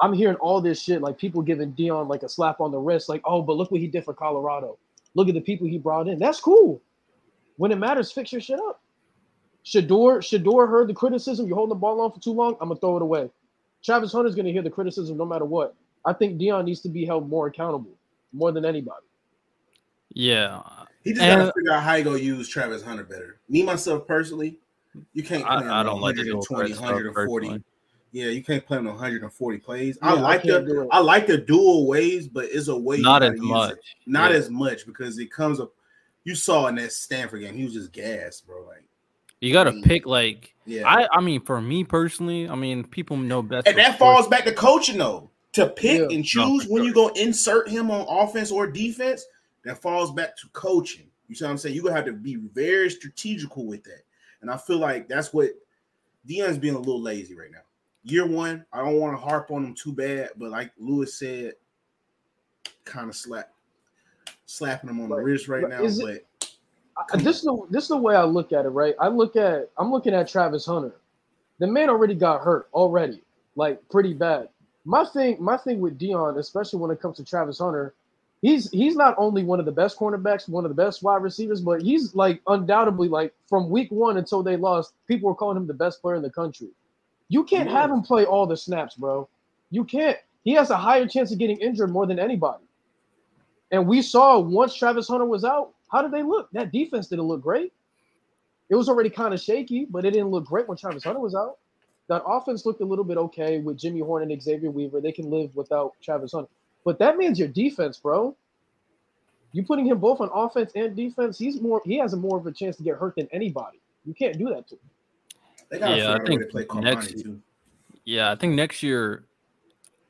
I'm hearing all this shit, like people giving Deion like a slap on the wrist, like, oh, but look what he did for Colorado. Look at the people he brought in. That's cool. When it matters, fix your shit up. Shedeur, Shedeur heard the criticism. You're holding the ball on for too long. I'm gonna throw it away. Travis Hunter's gonna hear the criticism no matter what. I think Deion needs to be held more accountable, more than anybody. Yeah, he just got to figure out how he gonna use Travis Hunter better. Me myself personally, you can't play I, I don't like the 140. Yeah, you can't play him 140 plays. Yeah, I like I the I like the dual ways, but it's a way not as much. It. Not yeah. as much because it comes up. You saw in that Stanford game, he was just gassed, bro. Like you got to pick like yeah. I I mean for me personally, I mean people know best. And that falls back to coaching though to pick Yeah. and choose for when sure. you go insert him on offense or defense, that falls back to coaching. You see what I'm saying? You're gonna have to be very strategical with that. And I feel like that's what Deion's being a little lazy right now. Year one, I don't want to harp on him too bad, but like Lewis said, kind of slap slapping him on the wrist right But now. is it- But I, this is the this is the way I look at it, right? I look at I'm looking at Travis Hunter. The man already got hurt already, like pretty bad. My thing, my thing with Deion, especially when it comes to Travis Hunter, he's he's not only one of the best cornerbacks, one of the best wide receivers, but he's like undoubtedly like from week one until they lost, people were calling him the best player in the country. You can't have him play all the snaps, bro. You can't. He has a higher chance of getting injured more than anybody. And we saw once Travis Hunter was out, how did they look? That defense didn't look great. It was already kind of shaky, but it didn't look great when Travis Hunter was out. That offense looked a little bit okay with Jimmy Horn and Xavier Weaver. They can live without Travis Hunter. But that means your defense, bro. You putting him both on offense and defense, he's more he has a more of a chance to get hurt than anybody. You can't do that to him. they gotta Yeah, I figure out a way to think play next- too. Yeah, I think next year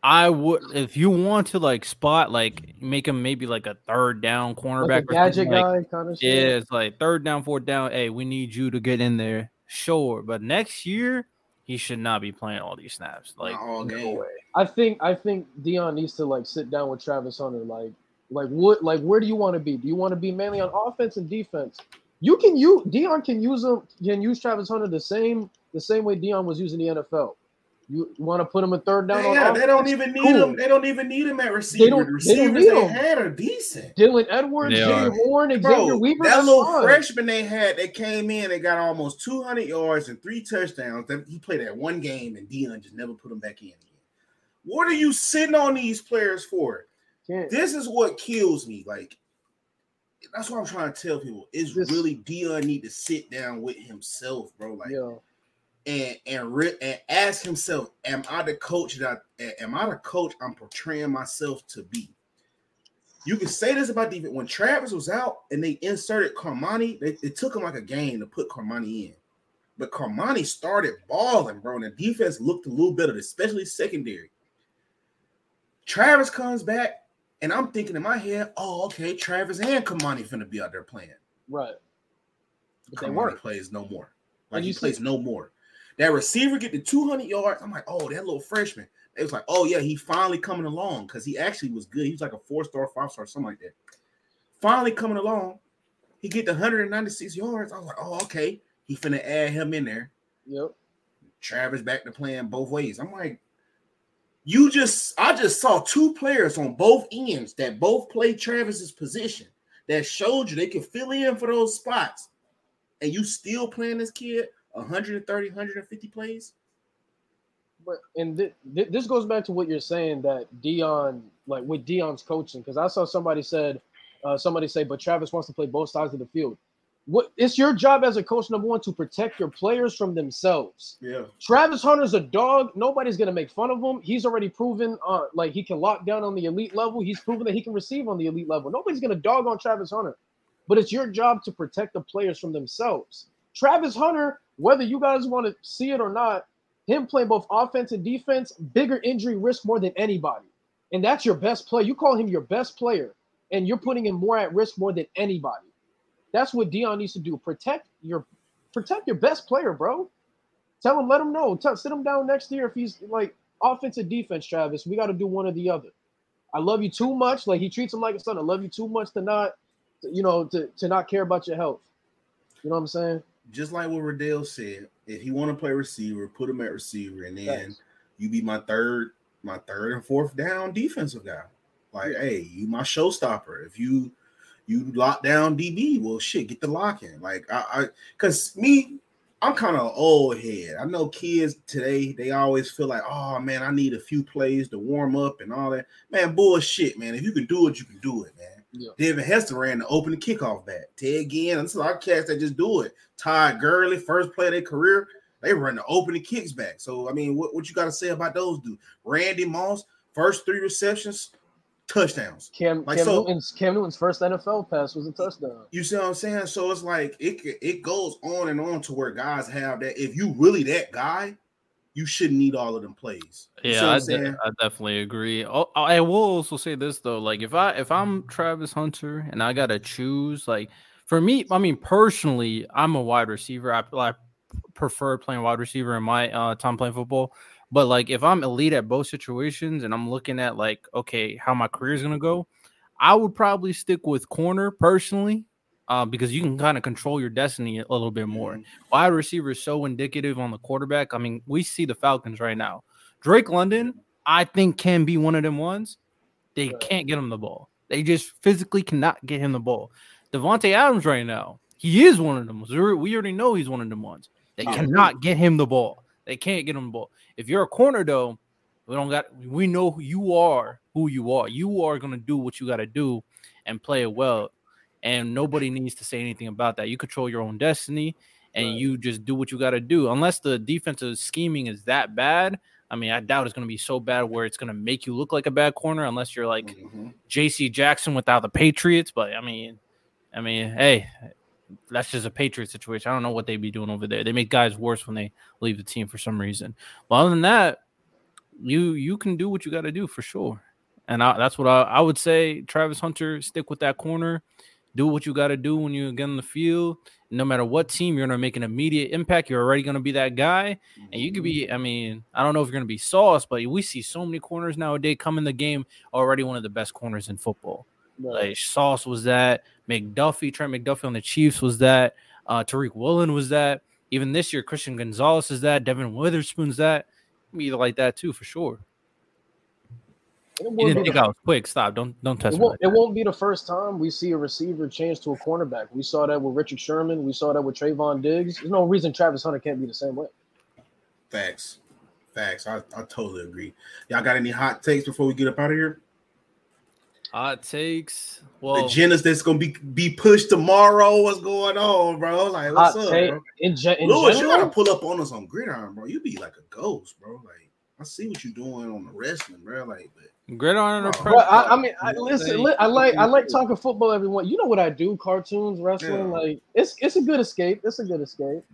I would if you want to like spot like make him maybe like a third down cornerback Like a or gadget something, like, kind of Yeah, shit. it's like third down, fourth down. Hey, we need you to get in there. Sure, but next year he should not be playing all these snaps. Like Not all no game. way. I think I think Deion needs to like sit down with Travis Hunter. Like, like what like where do you want to be? Do you want to be mainly on offense and defense? You can use Deion can use him can use Travis Hunter the same the same way Deion was using the NFL. You, you want to put him a third down on Yeah, they don't even need Cool. him. They don't even need him at receiver. don't- the they don't receivers need they him. had are decent. Dylan Edwards, They Jimmy are. Horn, Xavier Bro, Weaver. that little fine. freshman they had that came in and got almost 200 yards and three touchdowns. That he played that one game and Deion just never put him back in again. What are you sitting on these players for? Can't- This is what kills me. Like that's what I'm trying to tell people. Is This- really Deion need to sit down with himself, bro. Like yeah. And and re- and ask himself, am I the coach that I, am I the coach I'm portraying myself to be? You can say this about defense. When Travis was out and they inserted Cormani, they, it took him like a game to put Cormani in. But Cormani started balling, bro. And the defense looked a little better, especially secondary. Travis comes back, and I'm thinking in my head, oh, okay, Travis and Cormani finna be out there playing. Right. But they Cormani weren't. plays no more. Like And he you see- plays no more. That receiver get the 200 yards. I'm like, oh, that little freshman. It was like, oh yeah, he finally coming along because he actually was good. He was like a four star, five star, something like that. Finally coming along. He get the 196 yards. I was like, oh okay, he finna add him in there. Yep. Travis back to playing both ways. I'm like, you just, I just saw two players on both ends that both play Travis's position that showed you they can fill in for those spots, and you still playing this kid 130, 150 plays. But and th- th- this goes back to what you're saying that Deion, like with Deion's coaching, because I saw somebody said, uh, somebody say, but Travis wants to play both sides of the field. What it's your job as a coach, number one, to protect your players from themselves. Yeah, Travis Hunter's a dog. Nobody's gonna make fun of him. He's already proven, uh, like he can lock down on the elite level. He's proven that he can receive on the elite level. Nobody's gonna dog on Travis Hunter, but it's your job to protect the players from themselves. Travis Hunter, whether you guys want to see it or not, him playing both offense and defense, bigger injury risk more than anybody, and that's your best player. You call him your best player, and you're putting him more at risk more than anybody. That's what Deion needs to do. Protect your protect your best player, bro. Tell him, let him know. Tell, sit him down next year if he's like offensive defense, Travis. We got to do one or the other. I love you too much. Like he treats him like a son. I love you too much to not, you know, to, to not care about your health. You know what I'm saying? Just like what Riddell said, if he want to play receiver, put him at receiver, and then you be my third, my third and fourth down defensive guy. Like, hey, you my showstopper. If you you lock down DB, well, shit, get the lock in. Like, I, I, cause me, I'm kind of old head. I know kids today, they always feel like, oh man, I need a few plays to warm up and all that. Man, bullshit, man. If you can do it, you can do it, man. Yeah. Devin Hester ran the opening kickoff back. Ted Ginn, and some our cats that just do it. Todd Gurley, first play of their career, they run the opening kicks back. So I mean, what, what you got to say about those dudes? Randy Moss, first three receptions, touchdowns. Cam Like, Cam so- Newton's Cam Newton's first NFL pass was a touchdown. You see what I'm saying? So it's like it it goes on and on to where guys have that. If you really that guy, you shouldn't need all of them plays. You Yeah, I, de- I definitely agree. Oh, I will also say this though, like if I if I'm Travis Hunter and I gotta choose, like for me, I mean personally, I'm a wide receiver. I, I prefer playing wide receiver in my uh, time playing football. But like if I'm elite at both situations and I'm looking at like okay how my career is gonna go, I would probably stick with corner personally. Uh, because you can kind of control your destiny a little bit more. Mhm. Wide receiver is so indicative on the quarterback. I mean, we see the Falcons right now. Drake London, I think, can be one of them ones. They can't get him the ball. They just physically cannot get him the ball. Davante Adams right now, he is one of them. We we already know he's one of them ones. They cannot get him the ball. They can't get him the ball. If you're a corner though, we don't got we know who you are, who you are. You are gonna do what you gotta do and play it well. And nobody needs to say anything about that. You control your own destiny and Right. you just do what you got to do. Unless the defensive scheming is that bad, I mean, I doubt it's going to be so bad where it's going to make you look like a bad corner. Unless you're like Mhm. J.C. Jackson without the Patriots. But I mean, I mean, hey, that's just a Patriot situation. I don't know what they'd be doing over there. They make guys worse when they leave the team for some reason. But other than that, you you can do what you got to do for sure. And I, that's what I, I would say. Travis Hunter, stick with that corner. Do what you got to do when you get on the field. No matter what team, you're going to make an immediate impact. You're already going to be that guy. And you could be, I mean, I don't know if you're going to be sauce, but we see so many corners nowadays come in the game already one of the best corners in football. Right. Like Sauce was that, McDuffie, Trent McDuffie on the Chiefs was that, uh, Tariq Woolen was that. Even this year, Christian Gonzalez is that, Devon Witherspoon's that. Me like that too, for sure. It You didn't think the, I was quick. Stop. Don't don't it, me. won't, like it won't be the first time we see a receiver change to a cornerback. We saw that with Richard Sherman. We saw that with Trevon Diggs. There's no reason Travis Hunter can't be the same way. Facts. Facts. I, I totally agree. Y'all got any hot takes before we get up out of here? Hot takes. Well the Well, agendas that's gonna be be pushed tomorrow. What's going on, bro? Like, what's up, take bro? in, ge- in Lewis, you general. gotta pull up on us on gridiron, bro. You be like a ghost, bro. Like, I see what you're doing on the wrestling, bro. Like, but gridiron or Bro, press But I, I mean, I, listen. li- I like I like talking football. Everyone, you know what I do? Cartoons, wrestling. Yeah. Like it's it's a good escape. It's a good escape.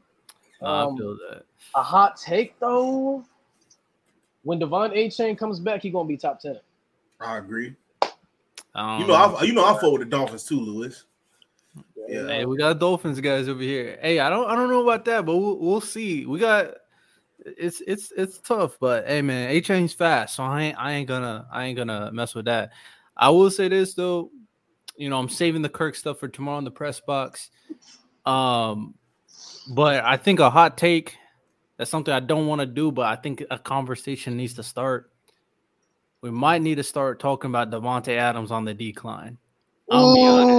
I Um, feel that. a hot take though. When De'Von Achane comes back, he gonna be top ten. I agree. I You don't know, I you know I fought with the Dolphins too, Lewis. Yeah. Hey, we got Dolphins guys over here. Hey, I don't I don't know about that, but we'll, we'll see. We got it's it's it's tough, but hey man, Achane's fast, so I ain't I ain't gonna I ain't gonna mess with that. I will say this though, you know, I'm saving the Kirk stuff for tomorrow in the press box. Um, but I think a hot take that's something I don't want to do, but I think a conversation needs to start. We might need to start talking about Davante Adams on the decline. I'll be honest.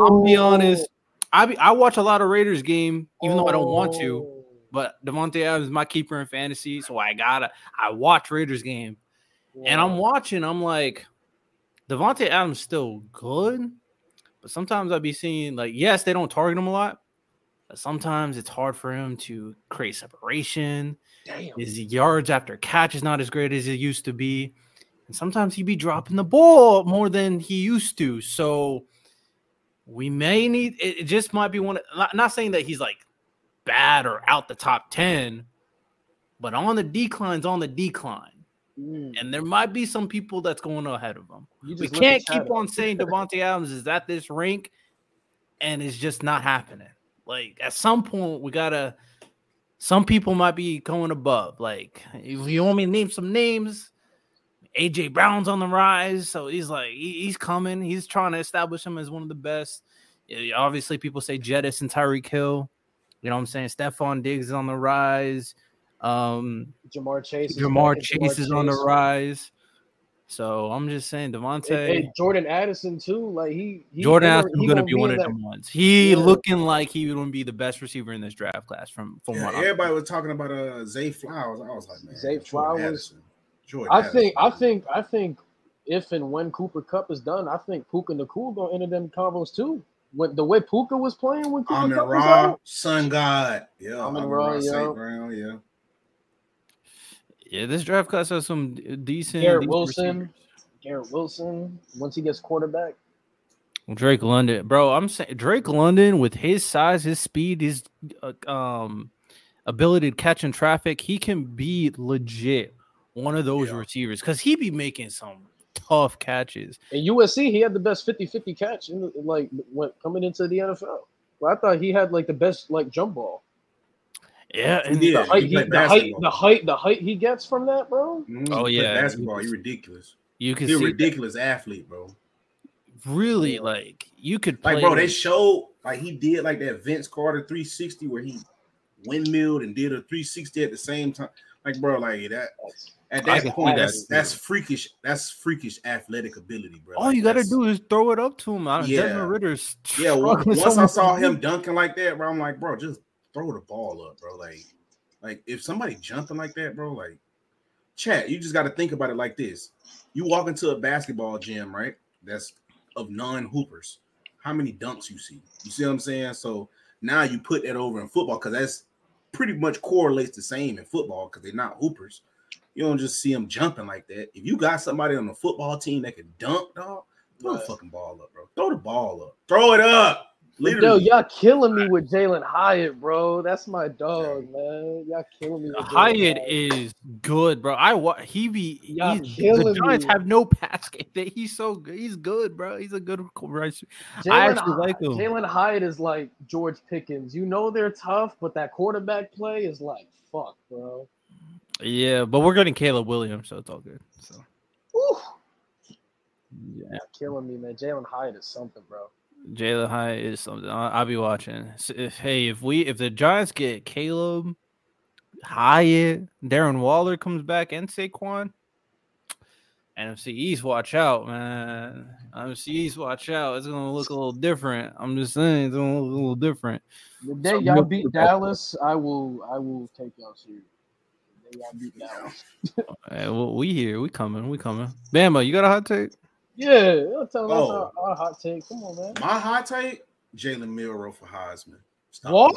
I'll be honest. I be, I watch a lot of Raiders game, even though I don't want to. But Davante Adams is my keeper in fantasy, so I gotta. I watch Raiders game, and I'm watching. I'm like, Davante Adams still good, but sometimes I'd be seeing like, yes, they don't target him a lot, but sometimes it's hard for him to create separation. Damn. His yards after catch is not as great as it used to be. And sometimes he'd be dropping the ball more than he used to. So we may need it, it just might be one of, not, not saying that he's like bad or out the top 10, but on the declines on the decline. Mm, And there might be some people that's going ahead of them. We can't keep on saying Davante Adams is at this rank and it's just not happening. Like at some point, we gotta. Some people might be going above. Like if you want me to name some names, AJ Brown's on the rise, so he's like he- he's coming. He's trying to establish him as one of the best. Obviously, people say Jettis and Tyreek Hill. You know what I'm saying? Stefon Diggs is on the rise. Um, Ja'Marr Chase. is Ja'Marr back, Chase is on the rise. So I'm just saying, Hey, Davante. hey, Jordan Addison too. Like he, he Jordan he gonna- Addison's he going to gonna be one of them ones. He Yeah. looking like he would be the best receiver in this draft class. From from Yeah, what I'm everybody was talking about uh Zay Flowers. I was like, man, Zay Jordan Flowers. Addison. Jordan I Addison, think, I think, I think, if and when Cooper Kupp is done, I think Puka Nacua gonna enter them combos too. When the way Puka was playing when Cooper Amon Kupp was Ra, out, Sun God. Yeah, Amon Amon Ra, Ra, St. yeah. Brown, yeah. yeah, this draft class has some decent. Garrett decent Wilson. receivers. Garrett Wilson, once he gets quarterback, Drake London, bro. I'm saying Drake London with his size, his speed, his uh, um ability to catch in traffic, he can be legit one of those Yeah. receivers because he be making some tough catches. In USC, he had the best 50-50 catch in the, like when coming into the NFL. Well, I thought he had like the best like jump ball. Yeah, and Yeah, The height, he he, the height, the height, the height he gets from that, bro. Mm, Oh, yeah. basketball. You ridiculous. you can You're a see ridiculous athlete, bro. really like you could play Like, bro, they showed like he did like that Vince Carter 360 where he windmilled and did a 360 at the same time. Like, bro, like that at that point, see that's that's freakish. That's freakish athletic ability, bro. all Like, you got to do is throw it up to him. I Yeah. Desmond Ridder's Yeah, w- struggling once so I saw him dunking like that, bro, I'm like, bro, just throw the ball up, bro. Like, like if somebody jumping like that, bro, like, chat, you just got to think about it like this: you walk into a basketball gym, right? That's of non-hoopers. How many dunks you see? You see what I'm saying? So now you put that over in football because that's pretty much correlates the same in football because they're not hoopers. You don't just see them jumping like that. If you got somebody on the football team that can dunk, dog, throw the fucking ball up, bro. Throw the ball up. Throw it up. Yo, Literally. y'all killing me with Jalin Hyatt, bro. That's my dog, man. Y'all killing me. With Jalin Hyatt is good, bro. I wa- he be Y'all he's, the Giants me. have no pass game. He's so good. He's good, bro. He's a good right. I actually like him. Jalin Hyatt is like George Pickens. You know they're tough, but that quarterback play is like fuck, bro. Yeah, but we're getting Caleb Williams, so it's all good. So Woo. yeah, Y'all killing me, man. Jalin Hyatt is something, bro. Jalin Hyatt is something I'll, I'll be watching. If hey, if we if the Giants get Caleb Hyatt, Darren Waller comes back, and Saquon. NFC East, watch out, man. NFC East, watch out. It's gonna look a little different. I'm just saying, it's gonna look a little different. The day Some y'all beat. Dallas, I will I will take y'all serious. The day y'all beat Dallas. Hey, well, we here, we coming, we coming. Bama, you got a hot take? Yeah, I'll tell them Oh. our, our hot take. Come on, man. My hot take: Jalen Milroe for Heisman. Stop What?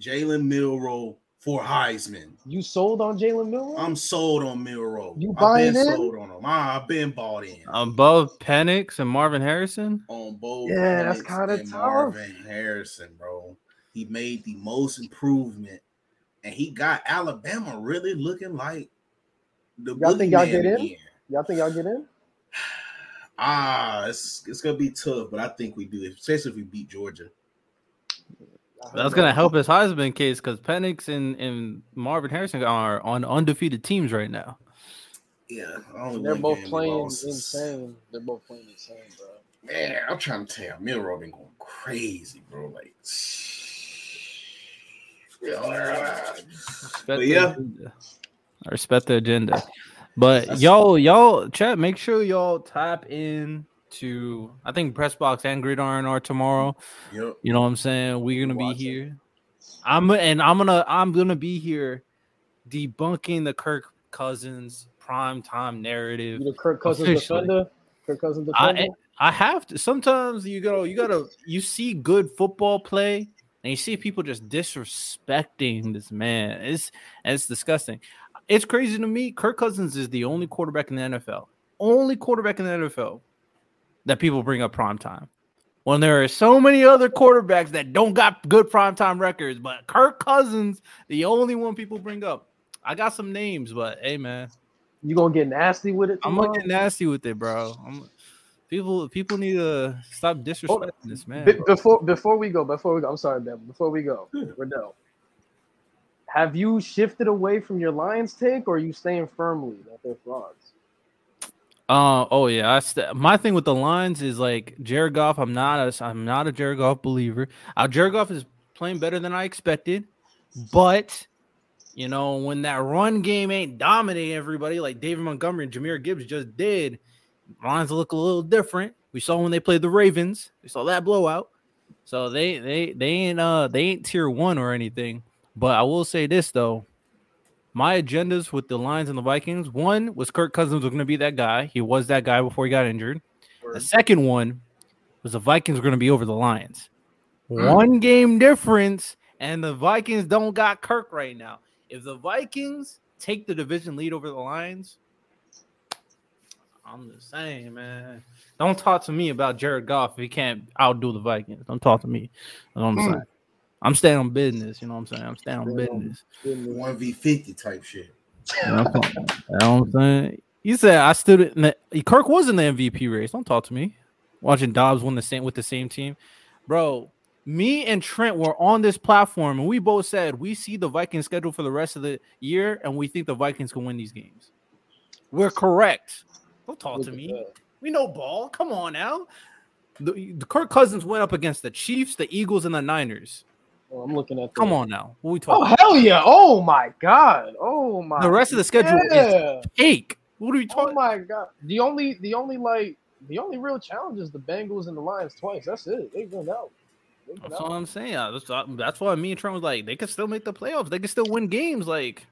Jalen Milroe for Heisman. You sold on Jalen Milroe? I'm sold on Milroe. You I've buying been in? sold on him. I've been bought in Above Penix and Marvin Harrison? on both. Yeah, that's kinda and tough. Marvin Harrison, bro. He made the most improvement, and he got Alabama really looking like the. Y'all think y'all get in? again. Y'all think y'all get in? Ah, it's it's gonna be tough, but I think we do, especially if we beat Georgia. That's gonna help his Heisman case because Penix and, and Marvin Harrison are on undefeated teams right now. Yeah, only They're both playing lost insane. They're both playing insane, bro. Man, I'm trying to tell you, Milroe been going crazy, bro. Like, Respect But the yeah. agenda. I respect the agenda. But y'all, y'all, chat, make sure y'all tap in to I think Press Box and Gridiron are tomorrow. yep. You know what I'm saying? We're gonna be Watching. here. I'm and I'm gonna I'm gonna be here debunking the Kirk Cousins prime time narrative. You the Kirk Cousins Officially. defender? Kirk Cousins I, defender? I have to. Sometimes you go, you gotta, you see good football play, and you see people just disrespecting this man. It's and it's disgusting. It's crazy to me. Kirk Cousins is the only quarterback in the NFL, only quarterback in the NFL that people bring up prime time. When there are so many other quarterbacks that don't got good prime time records, but Kirk Cousins, the only one people bring up. I got some names, but hey, man, you gonna get nasty with it? I'm gonna get nasty with it, bro. I'm, people people need to stop disrespecting this man. Be- before before we go, before we go, I'm sorry, Ben. Before we go, Riddell, have you shifted away from your Lions take, or are you staying firmly that they're frauds? Uh oh yeah. I st- my thing with the lines is like Jared Goff. I'm not a I'm not a Jared Goff believer. Uh, Jared Goff is playing better than I expected, but you know when that run game ain't dominating everybody like David Montgomery and Jahmyr Gibbs just did, lines look a little different. We saw when they played the Ravens. We saw that blowout. So they they they ain't uh they ain't tier one or anything. But I will say this though, my agendas with the Lions and the Vikings. One was Kirk Cousins was going to be that guy. He was that guy before he got injured. The second one was the Vikings were going to be over the Lions. One game difference, and the Vikings don't got Kirk right now. If the Vikings take the division lead over the Lions, I'm just saying, man. Don't talk to me about Jared Goff if he can't outdo the Vikings. Don't talk to me. What I'm hmm. saying. I'm staying on business. You know what I'm saying? I'm staying on business. One v fifty type shit. You know what I'm saying? You know what I'm saying? You said I stood in the Kirk was in the MVP race. Don't talk to me. Watching Dobbs win the same with the same team, bro. Me and Trent were on this platform, and we both said we see the Vikings schedule for the rest of the year, and we think the Vikings can win these games. We're correct. Don't talk Look to me. that. We know ball. Come on now. The, the Kirk Cousins went up against the Chiefs, the Eagles, and the Niners. Oh, I'm looking at. Come the- on now. What we oh, talking? Oh hell yeah! Oh my god! Oh my. the rest of the schedule is yeah. cake. What are we talking? Oh talking? my god! The only, the only like, the only real challenge is the Bengals and the Lions twice. That's it. They went out. They That's out. what I'm saying. That's, that's why me and Trent was like, they could still make the playoffs. They could still win games. Like,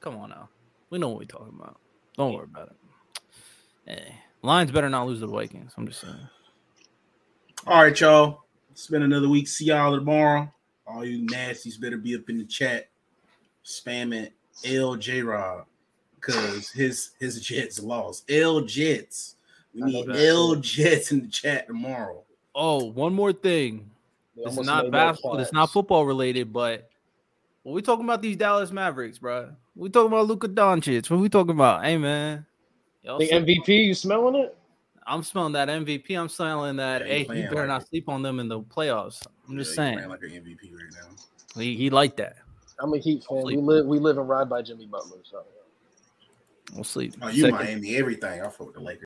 come on now. We know what we're talking about. Don't worry about it. Hey, Lions better not lose to the Vikings. I'm just saying. All right, y'all. It's been another week. See y'all tomorrow. All you nasties better be up in the chat spamming LJ Rob because his his Jets lost. L Jets. We need. L Jets in the chat tomorrow. Oh, one more thing. It's not made basketball. It's not football related, but when we talking about these Dallas Mavericks, bro, we talking about Luka Doncic. What we talking about? Hey, man. Y'all The sleep- MVP, you smelling it? I'm smelling that MVP. I'm smelling that. Yeah, hey, you better like not it. sleep on them in the playoffs. I'm just Yeah, he saying. playing like an MVP right now. He, he like that. I'm a Heat fan. Hopefully. We live, we live and ride by Jimmy Butler. So. We'll sleep. Oh, you Second- Miami everything. I fuck with the Lakers.